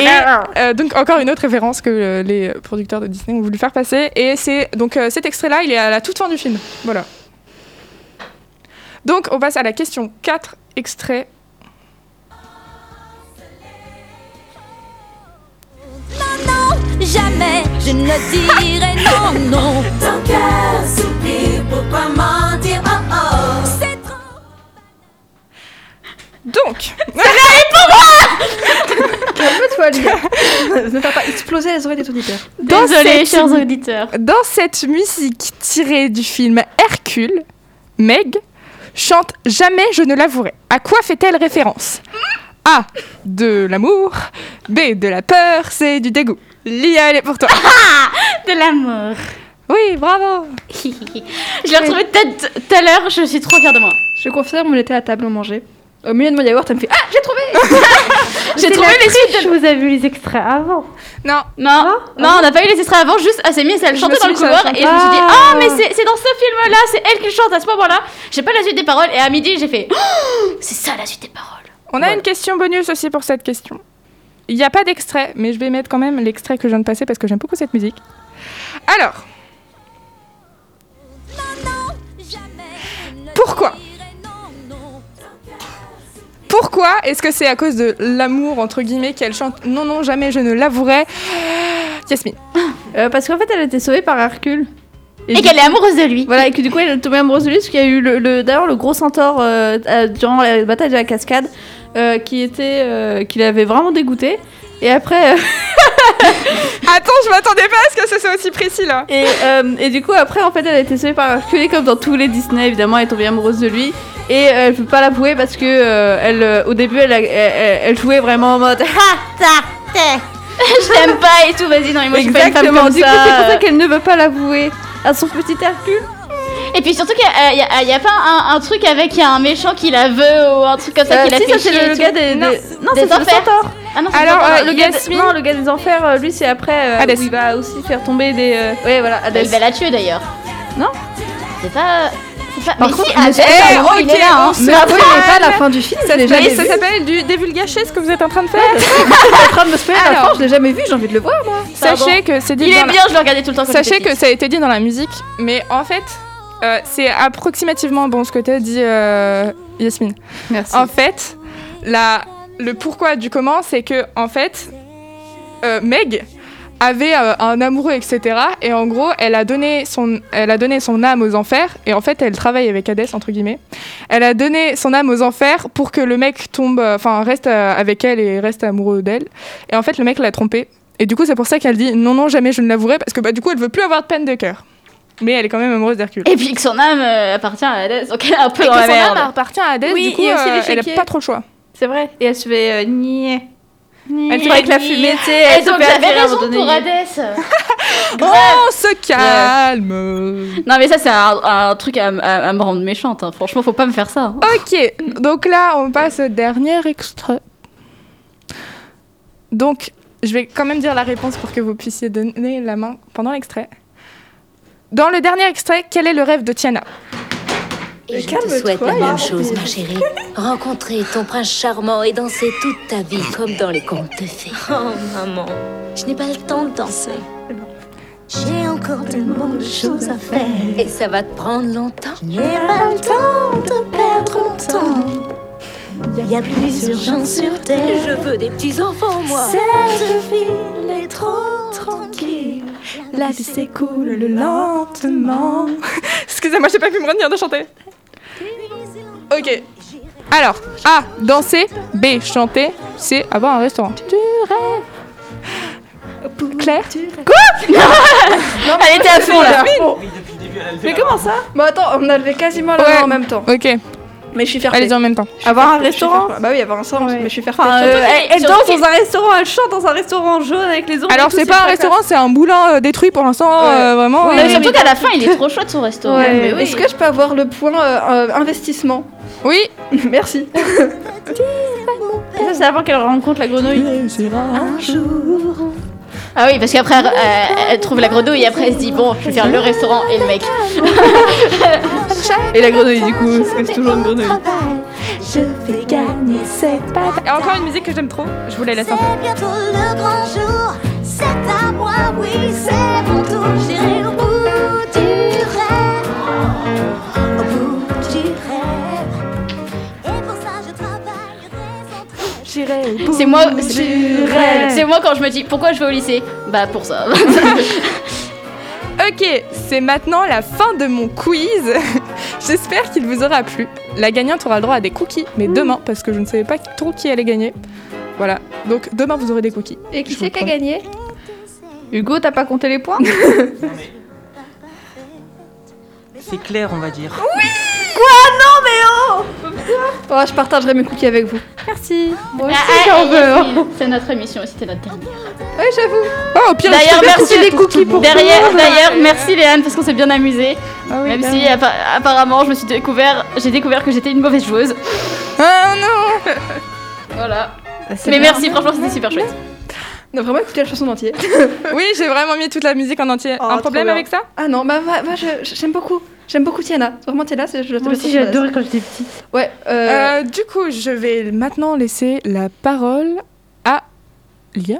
Et euh, donc encore une autre référence que euh, les producteurs de Disney ont voulu faire passer. Et c'est donc euh, cet extrait-là, il est à la toute fin du film. Voilà. Donc on passe à la question 4, extrait. Jamais je ne dirai non, non. Ton cœur soupire, pourquoi mentir? Donc Calme-toi, Lia. ne fais pas exploser les oreilles des auditeurs. Dans Désolée, cette- chers auditeurs. Dans cette musique tirée du film Hercule, Meg chante Jamais je ne l'avouerai. À quoi fait-elle référence? A. De l'amour. B. De la peur. C. Du dégoût. Lia, elle est pour toi. De l'amour. Oui, bravo. je l'ai retrouvé tout tout à l'heure, je suis trop fière de moi. Je confirme, on était à table, on mangeait. Au milieu de mon yaourt, elle me fait Ah, j'ai trouvé J'ai trouvé les suites de... Vous avez vu les extraits avant Non. Non, non, on n'a pas eu les extraits avant, juste elle s'est mise, elle Je chantait dans le couloir et je me suis dit Ah. Ah, mais c'est c'est dans ce film-là, c'est elle qui chante à ce moment-là. J'ai pas la suite des paroles et à midi j'ai fait Oh, C'est ça la suite des paroles. On a une question bonus aussi pour cette question. Il n'y a pas d'extrait, mais je vais mettre quand même l'extrait que je viens de passer parce que j'aime beaucoup cette musique. Alors, Pourquoi est-ce que c'est à cause de l'amour, entre guillemets, qu'elle chante Non, non, jamais je ne l'avouerai Yasmine. Euh, parce qu'en fait, elle a été sauvée par Hercule. Et qu'elle est amoureuse de lui. Voilà, et que du coup, elle est tombée amoureuse de lui, parce qu'il y a eu le, le- d'ailleurs le gros centaure euh, durant la bataille de la cascade euh, qui était. euh, qui l'avait vraiment dégoûté. Et après. euh, Attends, je m'attendais pas à ce que ce soit aussi précis là. Et, euh, et du coup, après, en fait, elle a été sauvée par Hercule, comme dans tous les Disney, évidemment, elle est tombée amoureuse de lui. Et euh, elle peut pas l'avouer parce que euh, elle, au début, elle, elle, elle- elle jouait vraiment en mode Ha ta ta je t'aime pas et tout, vas-y, non, mais moi je suis pas une femme Exactement. comme Du coup, c'est pour ça qu'elle ne veut pas l'avouer à son petit Hercule. Et puis surtout qu'il y, a- a pas un, un truc avec il y a un méchant qui la veut ou un truc comme ça qui la si, fait ça, c'est le gars des- Non, c'est le centaure. Ah non, c'est Alors, euh, le gars des- non, le gars des enfers, euh, lui, c'est après. euh, où il va aussi faire tomber des. euh, Ouais, voilà, Bah, Hadès. il va la tuer d'ailleurs. Non C'est pas. C'est pas. Par mais contre, si, mais Hadès, c'est- en gros, il est là. Hein. Mais après, rappelle. il n'est pas à la fin du film, Et jamais ça s'appelle du divulgacher ce que vous êtes en train de faire. Je suis en train de me spoiler la Alors. fin, je l'ai jamais vu, j'ai envie de le voir, moi. Sachez que c'est dit Il dans est la- bien, je le regardais tout le temps. Sachez que ça a été dit dans la musique, mais en fait, euh, c'est approximativement bon ce que t'as dit, euh, Yasmine. Merci. En fait, la, le pourquoi du comment, c'est que en fait, euh, Meg avait euh, un amoureux, etc. Et en gros, elle a donné son, elle a donné son âme aux enfers. Et en fait, elle travaille avec Hadès entre guillemets. Elle a donné son âme aux enfers pour que le mec tombe, euh, enfin reste avec elle et reste amoureux d'elle. Et en fait, le mec l'a trompée. Et du coup, c'est pour ça qu'elle dit non, non, jamais je ne l'avouerai parce que bah du coup, elle veut plus avoir de peine de cœur. Mais elle est quand même amoureuse d'Hercule. Et puis que son âme appartient à Hadès, donc elle est un peu Et dans que la son merde. âme appartient à Hadès, Oui, du coup, et aussi elle a l'échiquier. pas trop le choix. C'est vrai. Et elle se fait euh, nier. Elle vrai que la fumée, tu sais, Et elle se donc fait raison moment donné. pour Hadès. Oh, se calme Non mais ça c'est un, un truc à, à- à me rendre méchante. hein. Franchement, faut pas me faire ça. hein. Ok, donc là, on passe au dernier extrait. Donc, je vais quand même dire la réponse pour que vous puissiez donner la main pendant l'extrait. Dans le dernier extrait, quel est le rêve de Tiana? Et je te souhaite la même chose, ma chérie. Rencontrer ton prince charmant et danser toute ta vie comme dans les contes de fées. Oh, maman, je n'ai pas le temps de danser. J'ai encore tellement de choses à faire. Et ça va te prendre longtemps. Je n'ai pas le temps de perdre mon temps. Il y a plus urgent sur terre. Je veux des petits-enfants, moi. Cette ville est trop tranquille. La vie s'écoule lentement. Excusez-moi, j'ai pas pu me retenir de chanter. Ok. Alors, A, danser. B, chanter. C, avoir un restaurant. Tu rêves. Claire Elle était à fond là. Mais comment ça Bon attends, on a levé quasiment la Ouais. main en même temps. Ok. Mais je suis fair Allez-y en même temps. Avoir un restaurant Bah oui, avoir un restaurant, mais je suis fair play. euh, elle, danse dans un restaurant, elle chante dans un restaurant jaune avec les ombres. Alors, c'est pas un restaurant, c'est un moulin euh, détruit pour l'instant. euh, vraiment. Surtout qu'à la fin, il est trop chouette son restaurant. Est-ce que je peux avoir le point investissement? Oui. Merci. Ça, c'est avant qu'elle rencontre la grenouille. Ah oui, parce qu'après, euh, elle trouve la grenouille et après, elle se dit Bon, je vais faire le restaurant et le mec. Et la grenouille, du coup, c'est toujours une grenouille. Je vais gagner cette bataille. Et encore une musique que j'aime trop. Je vous la laisse un peu. C'est bientôt le grand jour, c'est à moi, C'est moi, c'est c'est moi quand je me dis Pourquoi je vais au lycée Bah, pour ça. Ok, c'est maintenant la fin de mon quiz. J'espère qu'il vous aura plu. La gagnante aura le droit à des cookies, mais demain, parce que je ne savais pas trop qui allait gagner. Voilà, donc demain vous aurez des cookies. Et qui c'est qui a gagné Hugo, t'as pas compté les points C'est clair, on va dire. Oh, je partagerai mes cookies avec vous. Merci. Ah, ah, C'est notre émission, c'était notre dernière. Oui, j'avoue. Oh, au pire, D'ailleurs, merci des les cookies pour Derrière, d'ailleurs, merci Léane parce qu'on s'est bien amusé. Ah oui, Même bah si appa- apparemment, je me suis découvert, j'ai découvert que j'étais une mauvaise joueuse. Ah non Voilà. c'est Mais bien. merci, franchement, c'était super chouette. On a vraiment écouté la chanson entière. Oui, j'ai vraiment mis toute la musique en entier. Oh, Un problème avec ça? Ah non, bah, bah, bah, j'aime beaucoup. J'aime beaucoup Tiana. Vraiment Tiana, c'est je Moi aussi, j'ai adoré quand j'étais petite. Ouais, euh, Euh, Du coup, je vais maintenant laisser la parole à Lia.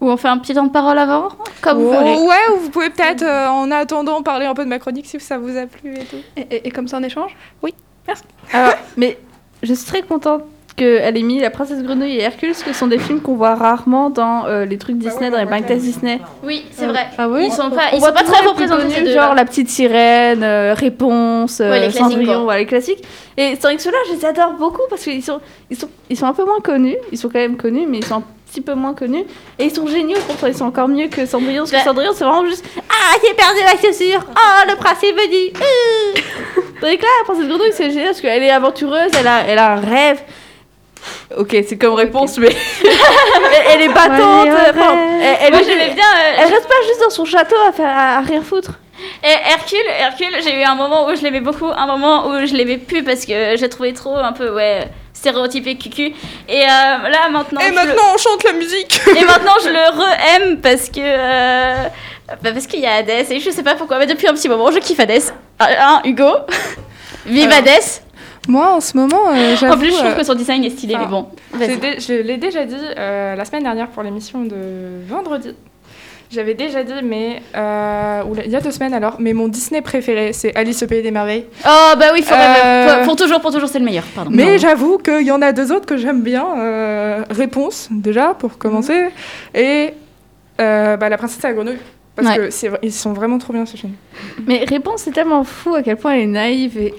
Ou on fait un petit temps de parole avant Comme vous voulez. ouais, ou vous pouvez peut-être, euh, en attendant, parler un peu de ma chronique si ça vous a plu et tout. et, et- et comme ça en échange? Alors, mais je suis très contente qu'elle ait mis La Princesse Grenouille et Hercule, ce que sont des films qu'on voit rarement dans euh, les trucs Disney, dans les tests Disney. Oui, c'est vrai. Ah oui Ils sont pas, ils sont pas très les représentés connus, genre La Petite Sirène, euh, Réponse, euh, Ouais, les classiques, Cendrillon, voilà, les classiques. Et c'est vrai que ceux-là, je les adore beaucoup parce qu'ils sont, ils sont, ils sont un peu moins connus. Ils sont quand même connus, mais ils sont un petit peu moins connus. Et ils sont géniaux pourtant, ils sont encore mieux que Cendrillon. Parce que Bah- Cendrillon, c'est vraiment juste Ah, j'ai perdu ma chaussure Oh, le prince est venu Euh. Tandis que là, la princesse grenouille, c'est génial parce qu'elle est aventureuse, elle a, elle a un rêve. Ok, c'est comme réponse, mais elle, est battante. Ouais, enfin, elle, elle- Moi, j'aimais bien. euh, elle reste pas juste dans son château à, faire, à, à rien foutre. Et Hercule, Hercule, j'ai eu un moment où je l'aimais beaucoup, un moment où je l'aimais plus parce que j'ai trouvé trop un peu ouais stéréotypé cucu. Et euh, là maintenant. Et je le- maintenant, on chante la musique Et maintenant je le re-aime parce que euh, bah, parce qu'il y a Hadès et je sais pas pourquoi mais depuis un petit moment je kiffe Hadès. Ah, Hein, Hugo. Vive Alors, Hadès. Moi, en ce moment, euh, j'avoue... En plus je trouve euh, que son design est stylé enfin, mais bon. Je l'ai déjà dit euh, la semaine dernière pour l'émission de vendredi. J'avais déjà dit, mais euh, oula, il y a deux semaines alors, mais mon Disney préféré, c'est Alice au pays des merveilles. Oh bah oui, Forever. Euh, Pour, pour toujours, pour toujours c'est le meilleur. Pardon. Mais j'avoue qu'il y en a deux autres que j'aime bien. euh, Réponse, déjà, pour commencer, et euh, bah, La princesse et la grenouille. Parce Ouais. que c'est ils sont vraiment trop bien ce film. Mais réponse, c'est tellement fou à quel point elle est naïve et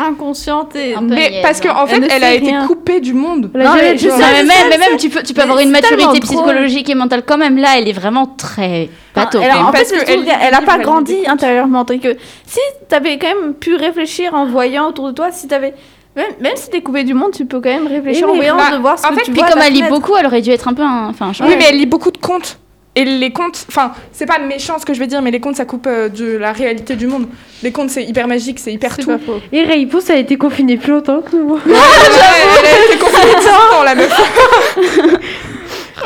inconsciente et. Peu Mais niaise, parce qu'en fait, Elle elle a été rien. coupée du monde. Non, mais sais, mais même, mais même tu peux, tu peux Mais avoir une maturité drôle. psychologique et mentale quand même. Là, elle est vraiment très Mais en fait, elle qu'elle a pas grandi intérieurement. Tandis que si t'avais quand même pu réfléchir en voyant autour de toi, si t'avais. Même, même si t'es coupé du monde, tu peux quand même réfléchir Oui, en voyant bah, de voir ce en que fait, tu Puis vois. comme elle lit beaucoup, elle aurait dû être un peu un. Enfin, Oui, pas. mais elle lit beaucoup de contes. Et les contes, enfin, c'est pas méchant ce que je vais dire, mais les contes, ça coupe euh, de la réalité du monde. Les contes, c'est hyper magique, c'est hyper tout. Et Réponse a été confinée plus longtemps que nous. Ouais, elle a été confinée de 10 ans, la meuf.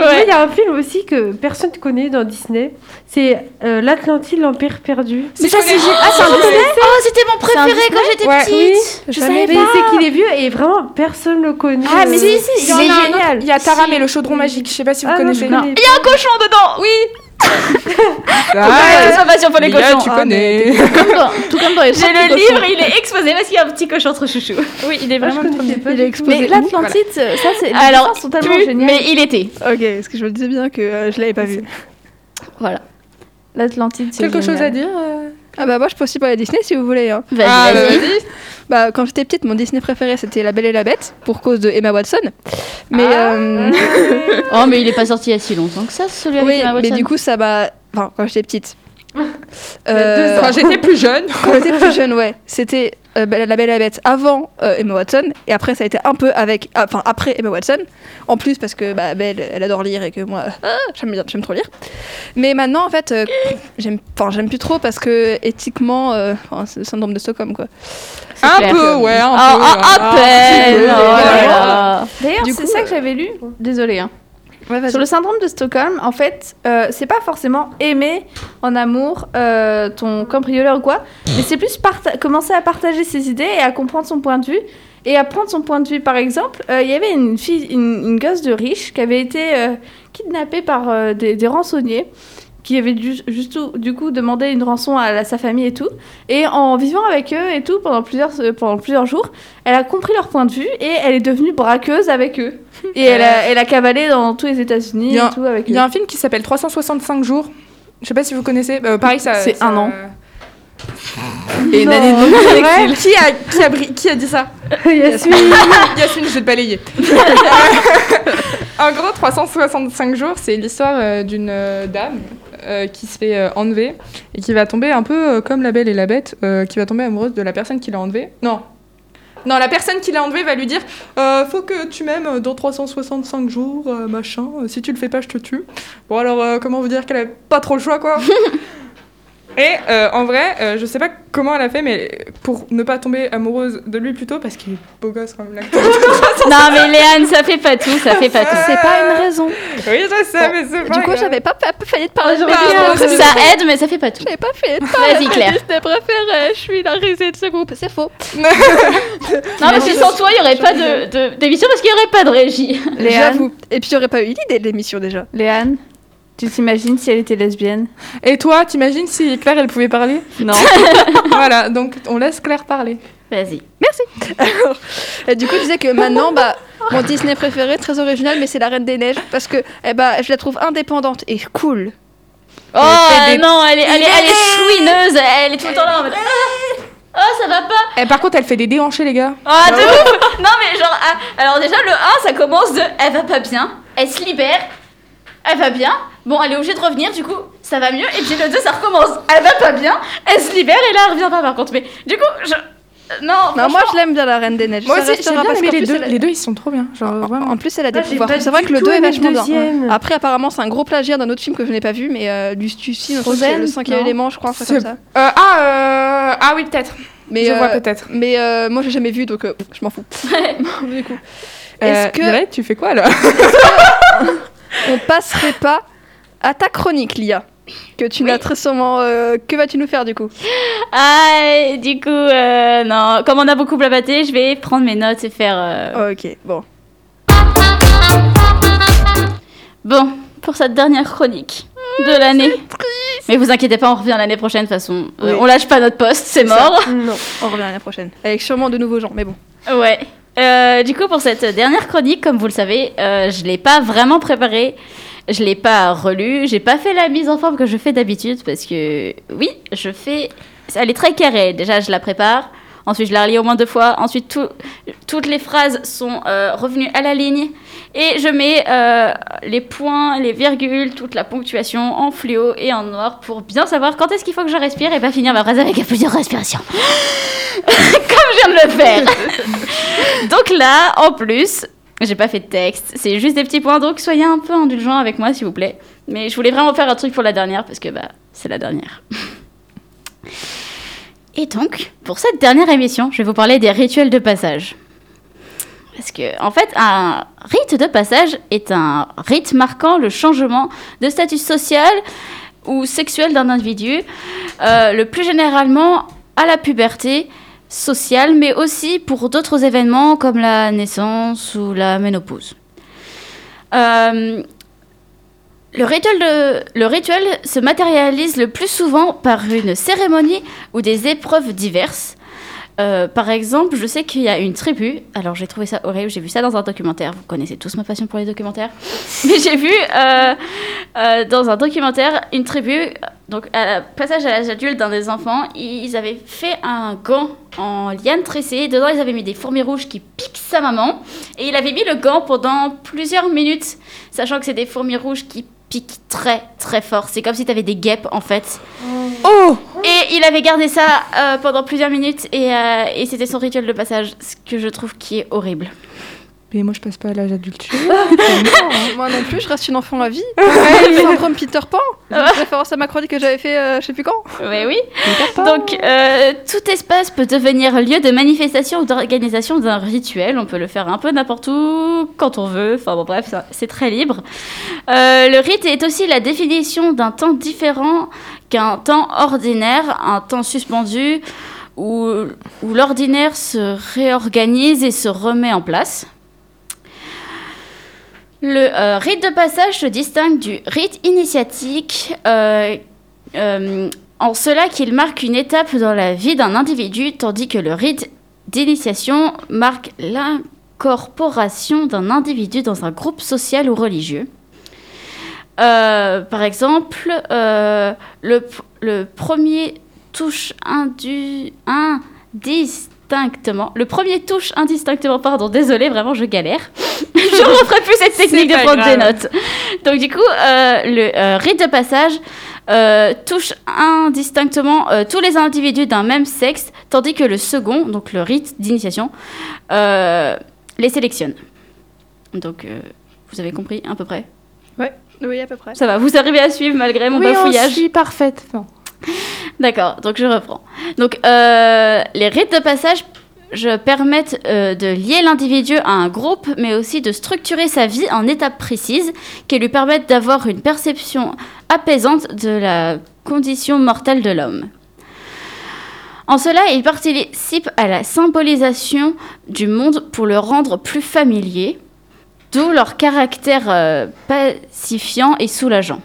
Il y a un film aussi que personne ne connaît dans Disney. C'est euh, l'Atlantide, l'Empire perdu. Mais ça, c'est Ah, c'est un Oh, c'était mon préféré quand j'étais Ouais. petite. Je savais Mais pas. c'est qu'il est vieux et vraiment personne ne le connaît. Ah, mais Euh, si, si, Il y en a un autre. Il y a Taram et le chaudron magique, je sais pas si vous Ah, connaissez. Il y a un cochon dedans. Oui. Ah, ça passion pour les Lia, cochons. tu Ah, connais. Comme tout comme dans les J'ai le petits livre, cochons. il est exposé parce qu'il y a un petit cochon entre chouchou. Oui, il est Ah, je vraiment pas. du tout. Mais l'Atlantide, ça, c'est. les Alors, histoires sont tellement plus, géniales. mais il était. Ok, parce que je me disais bien que euh, je l'avais pas vu. Voilà. L'Atlantide, c'est Quelque chose génial. à dire euh Ah bah moi je peux aussi parler Disney si vous voulez. Hein. Vas-y, Ah, vas-y. vas-y. Bah, quand j'étais petite, mon Disney préféré c'était La Belle et la Bête pour cause de Emma Watson. Mais Ah. euh, Oh, mais il est pas sorti il y a si longtemps que ça, celui avec oui, Emma mais Watson. du coup ça m'a. Enfin, quand j'étais petite. ans. Quand j'étais plus jeune. Quand j'étais plus jeune, ouais. C'était euh, La Belle et la Bête avant euh, Emma Watson et après ça a été un peu avec. ah, Enfin, après Emma Watson. En plus parce que bah, Belle, elle adore lire et que moi, ah, j'aime bien, j'aime trop lire. Mais maintenant, en fait, euh, j'aime, enfin, j'aime plus trop parce que éthiquement, euh, c'est le syndrome de Stockholm, quoi. Un clair. peu, ouais, un Ah, peu. ah, à peine, oh ouais. D'ailleurs, c'est ça que j'avais lu. Désolée. Hein. Sur le syndrome de Stockholm, en fait, euh, c'est pas forcément aimer en amour euh, ton cambrioleur ou quoi, mais c'est plus commencer à partager ses idées et à comprendre son point de vue. Et à prendre son point de vue, par exemple, euh, il y avait une fille, une, une gosse de riche qui avait été euh, kidnappée par euh, des, des rançonniers qui avaient dû, juste du coup demandé une rançon à, sa famille et tout. Et en vivant avec eux et tout pendant plusieurs, euh, pendant plusieurs jours, elle a compris leur point de vue et elle est devenue braqueuse avec eux. Et elle a, elle a cavalé dans tous les États-Unis et tout avec il y eux. a un film qui s'appelle 365 jours. Je sais pas si vous connaissez. Bah, pareil, ça. C'est un an. Et une année de vrai qui a, qui, a, bri- qui a dit ça Yasmine. Yasmine, je vais te balayer. en gros, 365 jours, c'est l'histoire euh, d'une euh, dame euh, qui se fait euh, enlever et qui va tomber un peu euh, comme la belle et la bête, qui va tomber amoureuse de la personne qui l'a enlevée. Non. Non, la personne qui l'a enlevée va lui dire Faut que tu m'aimes dans 365 jours, machin. Si tu le fais pas, je te tue. Bon, alors, comment vous dire qu'elle a pas trop le choix, quoi Et euh, en vrai, euh, je sais pas comment elle a fait, mais pour ne pas tomber amoureuse de lui plutôt, parce qu'il est beau gosse quand même. Non, mais Léane, ça fait pas tout, ça fait pas tout. C'est pas une raison. Oui, je sais, mais c'est pas Du coup, j'avais pas, pas, pas failli te parler de Disney osé. préférés. Ça aide, mais ça fait pas tout. J'avais pas failli te parler Vas-y, de Claire. mes Disney préférés. Je suis la risée de ce groupe. C'est faux. Non, parce que sans toi, il y aurait pas de- de- d'émission parce qu'il y aurait pas de régie. J'avoue. Et puis, j'aurais pas eu l'idée de l'émission déjà. Léane, tu t'imagines si elle était lesbienne? Et toi, t'imagines si Claire, elle pouvait parler? Non. Voilà, donc on laisse Claire parler. Vas-y. Alors, et du coup, je disais que maintenant, bah, mon Disney préféré, très original, mais c'est la Reine des Neiges parce que, eh bah, je la trouve indépendante et cool. Oh des- non, elle est, elle, est, elle est chouineuse, elle est tout le temps là en mode. Oh, ça va pas Et par contre, elle fait des déhanchés, les gars. Ah, de ouf Non, mais genre, ah, alors déjà, le 1, ça commence de elle va pas bien, elle se libère, elle va bien, bon, elle est obligée de revenir, du coup, ça va mieux, et puis le 2, ça recommence, elle va pas bien, elle se libère, et là, elle revient pas par contre. Mais du coup, je. euh, Non, Non, moi, je l'aime bien la Reine des Neiges. Moi Ça aussi, j'ai restera bien parce qu'en les deux. a- Les deux, ils sont trop bien. Genre. En plus, elle a des Ah, pouvoirs. C'est vrai que le tout 2 est vachement bien. Après, apparemment, c'est un gros plagiat d'un autre film que je n'ai pas vu, mais euh, Frozen, le cinquième élément, je crois, un truc C'est- comme ça. Euh, ah, euh, ah oui, peut-être. Mais, Je vois euh, peut-être. Mais euh, moi, j'ai jamais vu, donc euh, je m'en fous. du coup, Euh, est-ce que Mireille, tu fais quoi là? on passerait pas à ta chronique, Lia que tu n'as très sûrement. euh, que vas-tu nous faire du coup? Ah, du coup, euh, non, comme on a beaucoup blablaté, je vais prendre mes notes et faire. euh, Ok, bon. Bon, pour cette dernière chronique de l'année. Mais vous inquiétez pas, on revient l'année prochaine de toute façon. Oui. on lâche pas notre poste, c'est mort. Non, on revient l'année prochaine. Avec sûrement de nouveaux gens, mais bon. Ouais. Euh, du coup, pour cette dernière chronique, comme vous le savez, euh, je l'ai pas vraiment préparée. Je l'ai pas relue. J'ai pas fait la mise en forme que je fais d'habitude parce que oui, je fais. Elle est très carrée. Déjà, je la prépare. Ensuite, je la relis au moins deux fois. Ensuite, tout- toutes les phrases sont euh, revenues à la ligne. Et je mets euh, les points, les virgules, toute la ponctuation en fluo et en noir pour bien savoir quand est-ce qu'il faut que je respire et pas finir ma phrase avec plusieurs respirations. Comme je viens de le faire. donc là, en plus, j'ai pas fait de texte, c'est juste des petits points, donc soyez un peu indulgents avec moi, s'il vous plaît. Mais je voulais vraiment faire un truc pour la dernière, parce que bah, c'est la dernière. Et donc, pour cette dernière émission, je vais vous parler des rituels de passage. Parce que, en fait, un rite de passage est un rite marquant le changement de statut social ou sexuel d'un individu, euh, le plus généralement à la puberté sociale, mais aussi pour d'autres événements comme la naissance ou la ménopause. Euh, le rituel, se matérialise le plus souvent par une cérémonie ou des épreuves diverses. Euh, par exemple, je sais qu'il y a une tribu, alors j'ai trouvé ça horrible, j'ai vu ça dans un documentaire, vous connaissez tous ma passion pour les documentaires, mais j'ai vu euh, euh, dans un documentaire une tribu donc passage à l'âge adulte d'un des enfants, ils avaient fait un gant en liane tressée. Dedans, ils avaient mis des fourmis rouges qui piquent sa maman. Et il avait mis le gant pendant plusieurs minutes, sachant que c'est des fourmis rouges qui très très fort. C'est comme si tu avais des guêpes en fait. Oh Et il avait gardé ça euh, pendant plusieurs minutes et, euh, et c'était son rituel de passage, ce que je trouve qui est horrible. Mais moi, je passe pas à l'âge adulte. Moi non plus, je reste une enfant à vie. Ouais, syndrome Peter Pan. Je référence à ma chronique que j'avais fait, euh, je sais plus quand. Oui, oui. Donc, euh, tout espace peut devenir lieu de manifestation ou d'organisation d'un rituel. On peut le faire un peu n'importe où, quand on veut. Enfin, bon, bref, c'est très libre. Euh, le rite est aussi la définition d'un temps différent qu'un temps ordinaire, un temps suspendu où, où l'ordinaire se réorganise et se remet en place. Le euh, rite de passage se distingue du rite initiatique euh, euh, en cela qu'il marque une étape dans la vie d'un individu, tandis que le rite d'initiation marque l'incorporation d'un individu dans un groupe social ou religieux. Par exemple, le, le premier touche indu, indistinctement. Le premier touche indistinctement, pardon, désolé, vraiment, je galère. je ne referai plus cette technique de prendre des notes. Donc, du coup, euh, le euh, rite de passage euh, touche indistinctement tous les individus d'un même sexe, tandis que le second, donc le rite d'initiation, les sélectionne. Donc, vous avez compris à peu près? Oui, à peu près. Ça va, vous arrivez à suivre malgré mon Oui, bafouillage suit parfaite. D'accord, donc je reprends. Euh, les rites de passage permettent euh, de lier l'individu à un groupe, mais aussi de structurer sa vie en étapes précises qui lui permettent d'avoir une perception apaisante de la condition mortelle de l'homme. En cela, ils participent à la symbolisation du monde pour le rendre plus familier, d'où leur caractère euh, pacifiant et soulageant.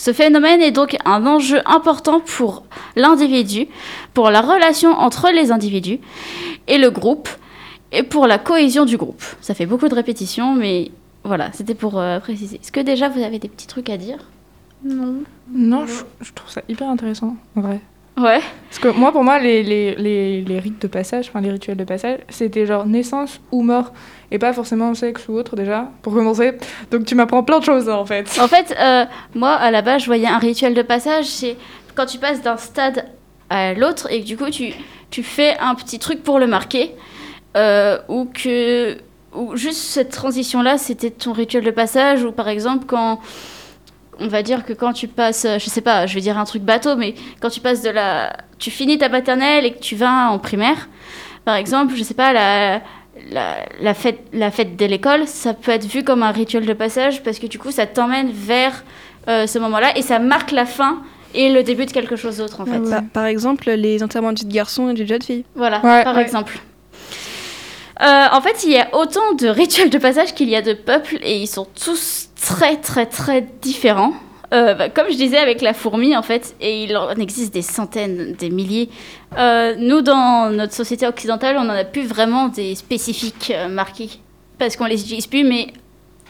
Ce phénomène est donc un enjeu important pour l'individu, pour la relation entre les individus et le groupe, et pour la cohésion du groupe. Ça fait beaucoup de répétitions, mais voilà, c'était pour euh, préciser. Est-ce que déjà vous avez des petits trucs à dire? Non. Non, je, je trouve ça hyper intéressant, en vrai. Ouais. Parce que moi, pour moi, les, les, les, les rites de passage, enfin les rituels de passage, c'était genre naissance ou mort, et pas forcément sexe ou autre déjà, pour commencer. Donc tu m'apprends plein de choses en fait. En fait, euh, moi, à la base, je voyais un rituel de passage, c'est quand tu passes d'un stade à l'autre et que du coup, tu, tu fais un petit truc pour le marquer, euh, ou que ou juste cette transition-là, c'était ton rituel de passage, ou par exemple, quand on va dire que quand tu passes, euh, je sais pas, je vais dire un truc bateau, mais quand tu passes de la, tu finis ta maternelle et que tu vas en primaire, par exemple, je sais pas, la, la, la fête, la fête de l'école, ça peut être vu comme un rituel de passage parce que du coup, ça t'emmène vers euh, ce moment-là et ça marque la fin et le début de quelque chose d'autre en fait. Par, par exemple, les enterrements de garçon et de jeune fille. Voilà, Ouais, par ouais. exemple. Euh, en fait, il y a autant de rituels de passage qu'il y a de peuples et ils sont tous très très très différents. Euh, bah, comme je disais avec la fourmi, en fait, et il en existe des centaines, des milliers. Euh, nous, dans notre société occidentale, on n'en a plus vraiment des spécifiques euh, marqués parce qu'on les utilise plus, mais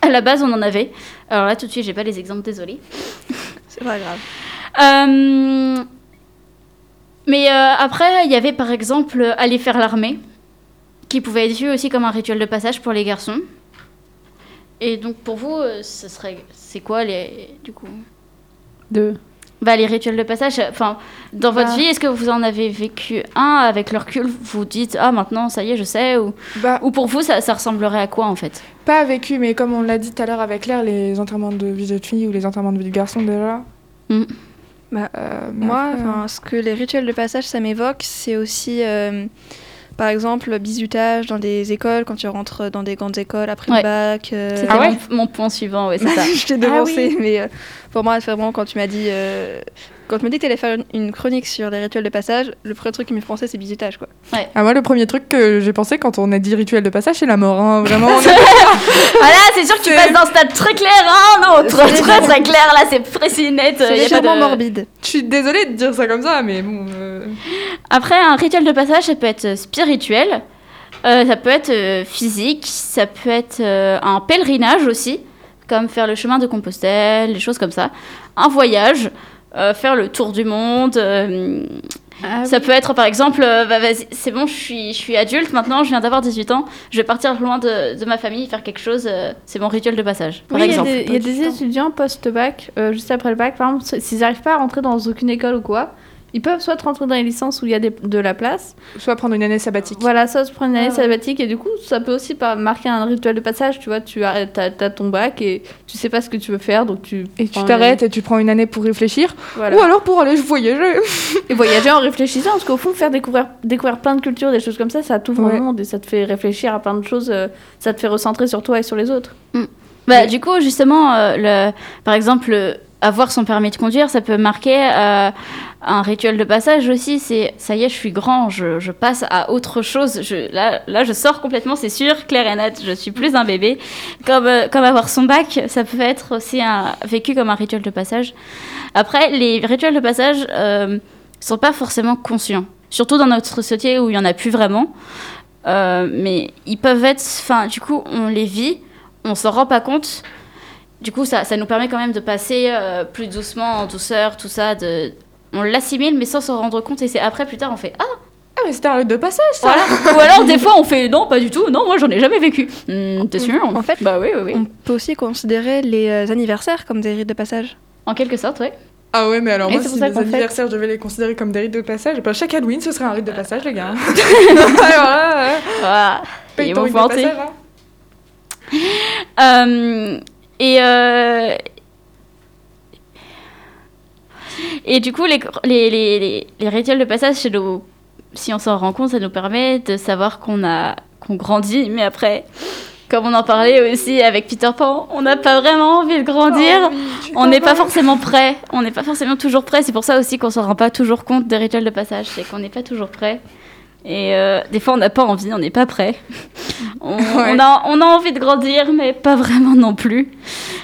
à la base, on en avait. Alors là, tout de suite, j'ai pas les exemples, désolée. C'est pas grave. Euh, mais euh, après, il y avait par exemple aller faire l'armée, qui pouvait être vu aussi comme un rituel de passage pour les garçons. Et donc pour vous, ce serait, c'est quoi les, du coup? Deux. Bah les rituels de passage. Enfin, dans votre Bah. vie, est-ce que vous en avez vécu un avec le recul Vous dites ah maintenant ça y est, je sais ou ou pour vous ça, ça ressemblerait à quoi en fait? Pas vécu, mais comme on l'a dit tout à l'heure avec Claire, les enterrements de vie de fille ou les enterrements de vie de garçon déjà. Bah, mais moi, après, enfin, ce que les rituels de passage, ça m'évoque, c'est aussi, euh, par exemple, bisutage dans des écoles, quand tu rentres dans des grandes écoles après Ouais. le bac. euh, C'était mon, mon point suivant, ouais, c'est ça. je t'ai Ah devancé, oui. mais euh, pour moi, c'est vraiment quand tu m'as dit, euh, quand tu m'as dit que tu allais faire une, chronique sur les rituels de passage, le premier truc qui m'est pensé, c'est bisutage, quoi. Ah, moi, le premier truc que j'ai pensé quand on a dit rituel de passage, c'est la mort. hein, Vraiment. on est- voilà, c'est sûr que tu passes d'un stade très clair à un autre. Très très clair, là c'est précis, net. C'est légèrement de- morbide. Je suis désolée de dire ça comme ça, mais bon. euh, Après, un rituel de passage, ça peut être euh, spirituel, euh, ça peut être euh, physique, ça peut être euh, un pèlerinage aussi, comme faire le chemin de Compostelle, des choses comme ça. Un voyage, euh, faire le tour du monde. euh, Ah ça oui. peut être par exemple, euh, bah, vas-y, c'est bon, je suis, je suis adulte maintenant, je viens d'avoir 18 ans, je vais partir loin de, de ma famille, faire quelque chose, euh, c'est mon rituel de passage, par Oui, il y a des- il y a des, étudiants post-bac, euh, juste après le bac, par exemple, s'ils n'arrivent pas à rentrer dans aucune école ou quoi, ils peuvent soit rentrer dans les licences où il y a des- de la place, Soit prendre une année sabbatique. voilà, soit se prendre une année Ah ouais. sabbatique, et du coup, ça peut aussi marquer un rituel de passage, tu vois, tu as, ton bac et tu sais pas ce que tu veux faire, donc tu... Et tu t'arrêtes et tu prends une année pour réfléchir. Voilà. Ou alors pour aller voyager. Et voyager en réfléchissant, parce qu'au fond, faire découvrir, découvrir plein de cultures, des choses comme ça, ça t'ouvre Ouais. au monde et ça te fait réfléchir à plein de choses, euh, ça te fait recentrer sur toi et sur les autres. Bah, du coup, justement, euh, le, par exemple, euh, avoir son permis de conduire, ça peut marquer euh, un rituel de passage aussi. C'est ça y est, je suis grand, je, passe à autre chose. Là, là, je sors complètement, c'est sûr, clair et net. Je suis plus un bébé. Comme, euh, comme avoir son bac, ça peut être aussi un, vécu comme un rituel de passage. Après, les rituels de passage euh, sont pas forcément conscients, surtout dans notre société où il y en a plus vraiment. Euh, mais ils peuvent être, enfin, du coup, on les vit, on s'en rend pas compte. Du coup, ça, ça nous permet quand même de passer euh, plus doucement, en douceur, tout ça. De... On l'assimile, mais sans s'en rendre compte. Et c'est après, plus tard, on fait Ah Ah, mais c'était un rite de passage, ça Voilà. Ou alors, des fois, on fait Non, pas du tout. Non, moi, j'en ai jamais vécu. Hmm, T'es sûr? En fait, Bah oui, oui, oui. on peut aussi considérer les euh, anniversaires comme des rites de passage. En quelque sorte, oui. Ah ouais, mais alors Et moi, si les fait- anniversaires, je devais les considérer comme des rites de passage, ben, chaque Halloween, ce serait un rite de passage, les gars. Alors là, euh, Voilà. paye Ils ton vont rite de passage, hein. Euh, et, euh, et du coup, les, les, les, rituels de passage, chez nous, si on s'en rend compte, ça nous permet de savoir qu'on a qu'on grandit. Mais après, comme on en parlait aussi avec Peter Pan, on n'a pas vraiment envie de grandir. on n'est pas forcément prêt. On n'est pas forcément toujours prêt. C'est pour ça aussi qu'on s'en rend pas toujours compte des rituels de passage. C'est qu'on n'est pas toujours prêt. Et euh, des fois, on n'a pas envie, on n'est pas prêt. On, on a, on a envie de grandir, mais pas vraiment non plus.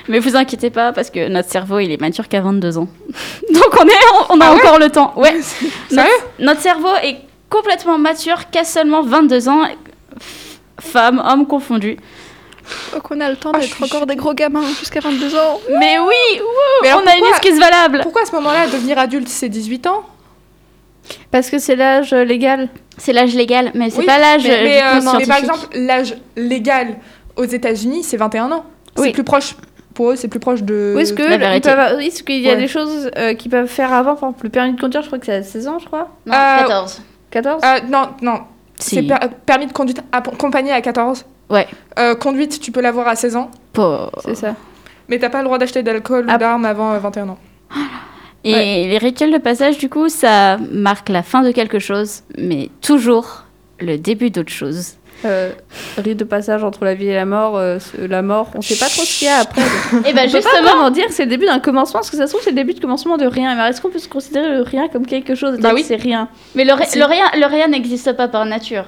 Mais vous inquiétez pas, parce que notre cerveau, il est mature qu'à 22 ans. Donc on, est, on a Ah ouais encore le temps. Ouais. Notre, notre cerveau est complètement mature qu'à seulement 22 ans, femmes, hommes confondus. Donc on a le temps Ah, d'être suis encore des gros gamins jusqu'à 22 ans. Mais oui, Mais on a une excuse valable. Pourquoi à ce moment-là, devenir adulte, c'est 18 ans Parce que c'est l'âge légal. C'est l'âge légal, mais c'est Oui, pas l'âge Mais, euh, mais, euh, mais par exemple, l'âge légal aux États-Unis, c'est 21 ans. C'est Oui. plus proche. Pour eux, c'est plus proche de. Oui, est-ce qu'il y a Ouais. des choses euh, qu'ils peuvent faire avant Par exemple, le permis de conduire, je crois que c'est à 16 ans, je crois. Non, Euh, 14. 14 Euh, non, non. Si. C'est per- permis de conduite accompagné à 14. Ouais. Euh, conduite, tu peux l'avoir à 16 ans. C'est ça. Mais t'as pas le droit d'acheter d'alcool Ah. ou d'armes avant euh, 21 ans. Et les rituels de passage, du coup, ça marque la fin de quelque chose, mais toujours le début d'autre chose. Euh, rite de passage entre la vie et la mort, euh, la mort, on sait pas trop ce qu'il y a après. Et ben on peut pas justement, vraiment dire que c'est le début d'un commencement, parce que ça se trouve c'est le début de commencement de rien. Mais est-ce qu'on peut se considérer le rien comme quelque chose? Bah oui. c'est rien. mais le, rien, le rien n'existe pas par nature.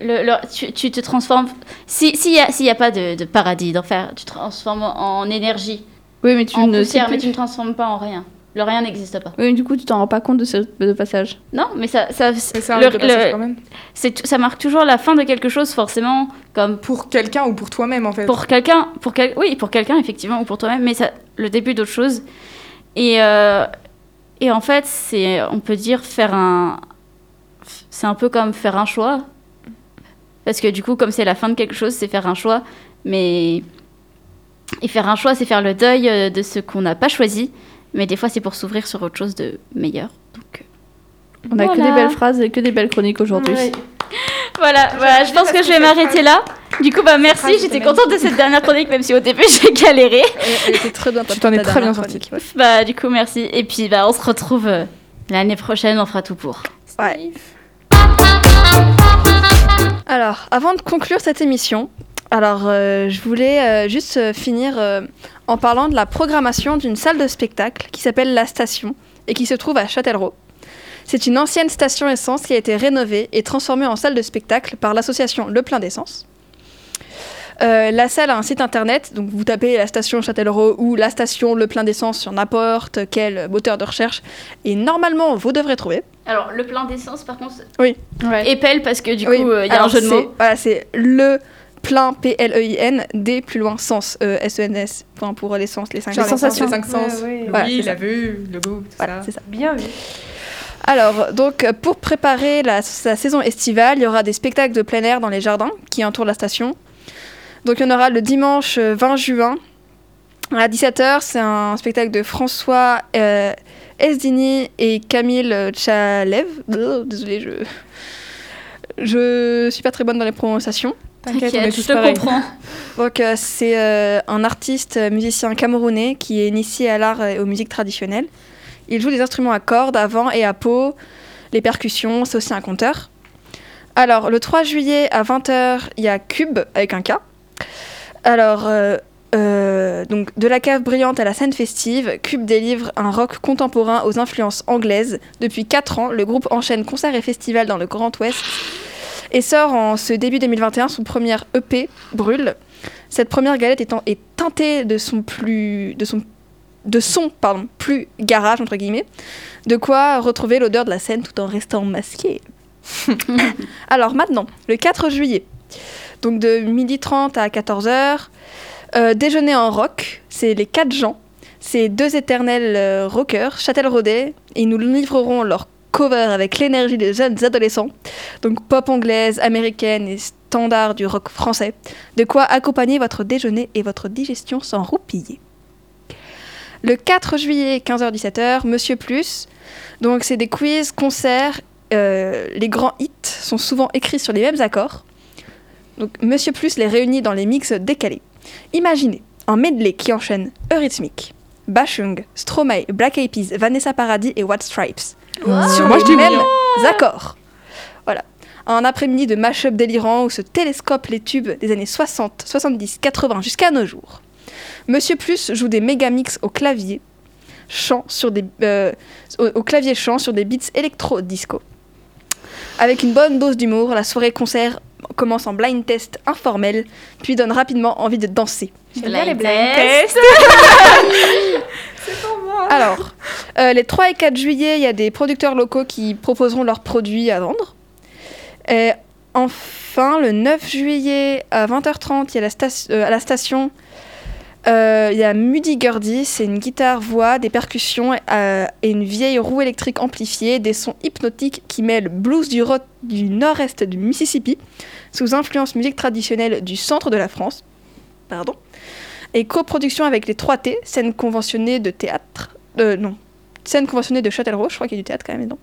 Le, le- tu, tu te transformes. Si s'il y a, pas de, de paradis, d'enfer, tu te transformes en énergie, Oui, mais tu en ne poussière, mais tu ne transformes pas en rien. Le rien n'existe pas. Oui, mais du coup tu t'en rends pas compte de ce de passage. Non, mais ça, ça, Mais c'est un le- rite de passage le- quand même. c'est, ça marque toujours la fin de quelque chose, forcément, comme Pour quelqu'un ou pour toi-même, en fait. Pour quelqu'un, pour quel... oui, pour quelqu'un effectivement ou pour toi-même, mais ça, le début d'autre chose. Et euh, et en fait, c'est, on peut dire faire un, c'est un peu comme faire un choix, parce que du coup, comme c'est la fin de quelque chose, c'est faire un choix, mais et faire un choix, c'est faire le deuil euh, de ce qu'on n'a pas choisi, mais des fois, c'est pour s'ouvrir sur autre chose de meilleur. Donc euh, On a que des belles phrases et que des belles chroniques aujourd'hui. Ouais. voilà, voilà, je pense que je vais m'arrêter là. Du coup, bah merci, phrase j'étais contente de cette dernière chronique, même si au début j'ai galéré. Elle était très bien. Tu t'en es très bien sortie. ouais. Bah, du coup, merci. Et puis, bah, on se retrouve euh, l'année prochaine, on fera tout pour. Ouais. Alors, avant de conclure cette émission, alors euh, je voulais euh, juste euh, finir euh, en parlant de la programmation d'une salle de spectacle qui s'appelle La Station et qui se trouve à Châtellerault. C'est une ancienne station essence qui a été rénovée et transformée en salle de spectacle par l'association Le Plein d'Essence. Euh, la salle a un site internet, donc vous tapez la station Châtellerault ou la station Le Plein d'Essence sur n'importe quel moteur de recherche et normalement vous devrez trouver. Alors, le plein d'essence, par contre, Oui. Ouais. épelle parce que du Oui, coup, il y a un jeu de mots. Voilà, c'est le plein, P-L-E-I-N, D plus loin, sens, euh, S-E-N-S, point pour les sens, les cinq les sensations. cinq sens. Ouais, ouais. Voilà, oui, la vue, le goût, tout Voilà, ça. c'est ça. Bien vu. Alors, donc, euh, pour préparer la, la saison estivale, il y aura des spectacles de plein air dans les jardins qui entourent la station. Donc, il y en aura le dimanche euh, 20 juin à 17h. C'est un spectacle de François euh, Esdini et Camille euh, Chalev. Euh, Désolée, je. Je suis pas très bonne dans les prononciations. T'inquiète, je te comprends. Donc, euh, c'est euh, un artiste euh, musicien camerounais qui est initié à l'art et aux musiques traditionnelles. Il joue des instruments à cordes, à vent et à peau, les percussions, c'est aussi un conteur. Alors, le 3 juillet à 20h, il y a Cube avec un K. Alors, euh, donc, de la cave brillante à la scène festive, Cube délivre un rock contemporain aux influences anglaises. Depuis 4 ans, le groupe enchaîne concerts et festivals dans le Grand Ouest et sort en ce début 2021 son premier EP, Brûle. Cette première galette étant, est teintée de son plus de son de son pardon plus garage entre guillemets, de quoi retrouver l'odeur de la scène tout en restant masqué. Alors maintenant, le 4 juillet, donc de 12h30 à 14h, euh, déjeuner en rock, c'est les quatre gens, c'est deux éternels euh, rockers, Châtel-Rodet, et ils nous livreront leur cover avec l'énergie des jeunes adolescents, donc pop anglaise, américaine et standard du rock français, de quoi accompagner votre déjeuner et votre digestion sans roupiller. Le 4 juillet, 15h-17h, Monsieur Plus, donc c'est des quiz, concerts, euh, les grands hits sont souvent écrits sur les mêmes accords, donc Monsieur Plus les réunit dans les mix décalés. Imaginez un medley qui enchaîne Eurythmics, Bashung, Stromae, Black Eyed Peas, Vanessa Paradis et White Stripes. Sur Moi, je les dis mêmes accords. Voilà. Un après-midi de mash-up délirant où se télescopent les tubes des années 60, 70, 80 jusqu'à nos jours. Monsieur Plus joue des méga mix au clavier, chant sur des, euh, au, au clavier chant sur des beats électro-disco. Avec une bonne dose d'humour, la soirée concert commence en blind test informel, puis donne rapidement envie de danser. J'aime bien les blind tests. Alors, euh, les 3 et 4 juillet, il y a des producteurs locaux qui proposeront leurs produits à vendre. Et enfin, le 9 juillet à 20h30, il y a la euh, à la station, euh, il y a Mudi Gurdy, c'est une guitare-voix, des percussions euh, et une vieille roue électrique amplifiée, des sons hypnotiques qui mêlent blues du, nord-est du Mississippi, sous influence musique traditionnelle du centre de la France. Pardon et coproduction avec les 3T, scène conventionnée de théâtre. Euh, non, scène conventionnée de Châtellerault, je crois qu'il y a du théâtre quand même, non.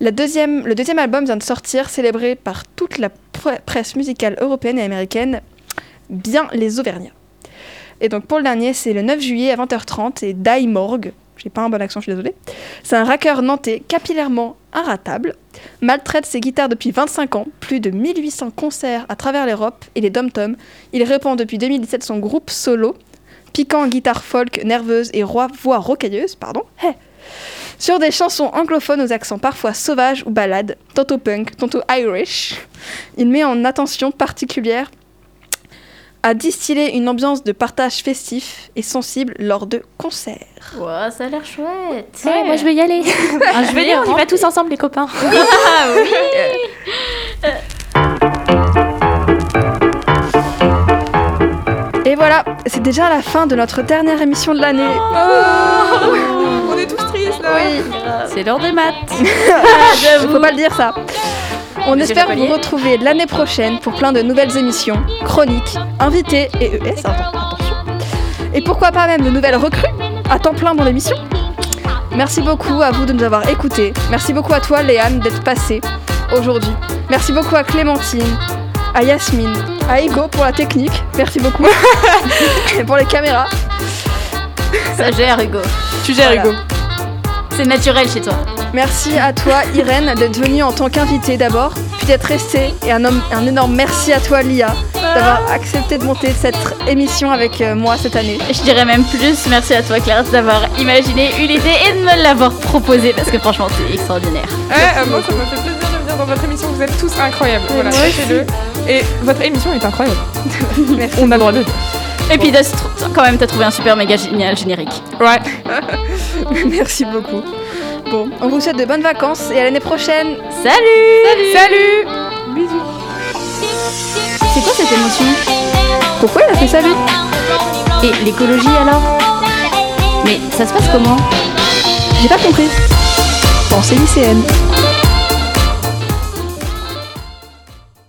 Le deuxième album vient de sortir, célébré par toute la pre- presse musicale européenne et américaine, bien les Auvergnats. Et donc pour le dernier, c'est le 9 juillet à 20h30, et Die Morgue, j'ai pas un bon accent, je suis désolée. C'est un racker nantais capillairement inratable, maltraite ses guitares depuis 25 ans, plus de 1800 concerts à travers l'Europe et les dom-toms. Il répand depuis 2017 son groupe solo, piquant guitare folk nerveuse et roi- voix rocailleuse, pardon, hé, sur des chansons anglophones aux accents parfois sauvages ou ballades, tantôt punk, tantôt Irish. Il met en attention particulière à distiller une ambiance de partage festif et sensible lors de concerts. Ouah, ça a l'air chouette. Ouais, moi je veux y aller. Ah, je veux dire, on y va tous ensemble les copains. Ah oui. Et voilà, c'est déjà la fin de notre dernière émission de l'année. On est tous tristes là. Oui. C'est l'heure des maths. Il faut pas le dire ça. On espère vous retrouver l'année prochaine pour plein de nouvelles émissions, chroniques, invités et ES, atten- attention. Et pourquoi pas même de nouvelles recrues à temps plein dans l'émission. Merci beaucoup à vous de nous avoir écoutés. Merci beaucoup à toi Léane d'être passée aujourd'hui. Merci beaucoup à Clémentine, à Yasmine, à Ego pour la technique. Merci beaucoup. et pour les caméras. Ça gère, Hugo. Tu gères, Voilà. Hugo. C'est naturel chez toi. Merci à toi Irène d'être venue en tant qu'invitée d'abord, puis d'être restée. Et un, homme- un énorme merci à toi Lia d'avoir accepté de monter cette émission avec euh, moi cette année. Je dirais même plus merci à toi, Claire, d'avoir imaginé une idée et de me l'avoir proposée parce que franchement, c'est extraordinaire. Ouais, euh, moi ça me fait plaisir de venir dans votre émission, vous êtes tous incroyables. Voilà, sachez-le. Et votre émission est incroyable. On a le droit de le dire. Et puis, quand même, t'as trouvé un super méga génial générique. Ouais. Merci beaucoup. Bon, on vous souhaite de bonnes vacances et à l'année prochaine. Salut Salut Bisous. C'est quoi cette émotion? Pourquoi il a fait ça lui? Et l'écologie alors? Mais ça se passe comment? J'ai pas compris. Pensée lycéenne.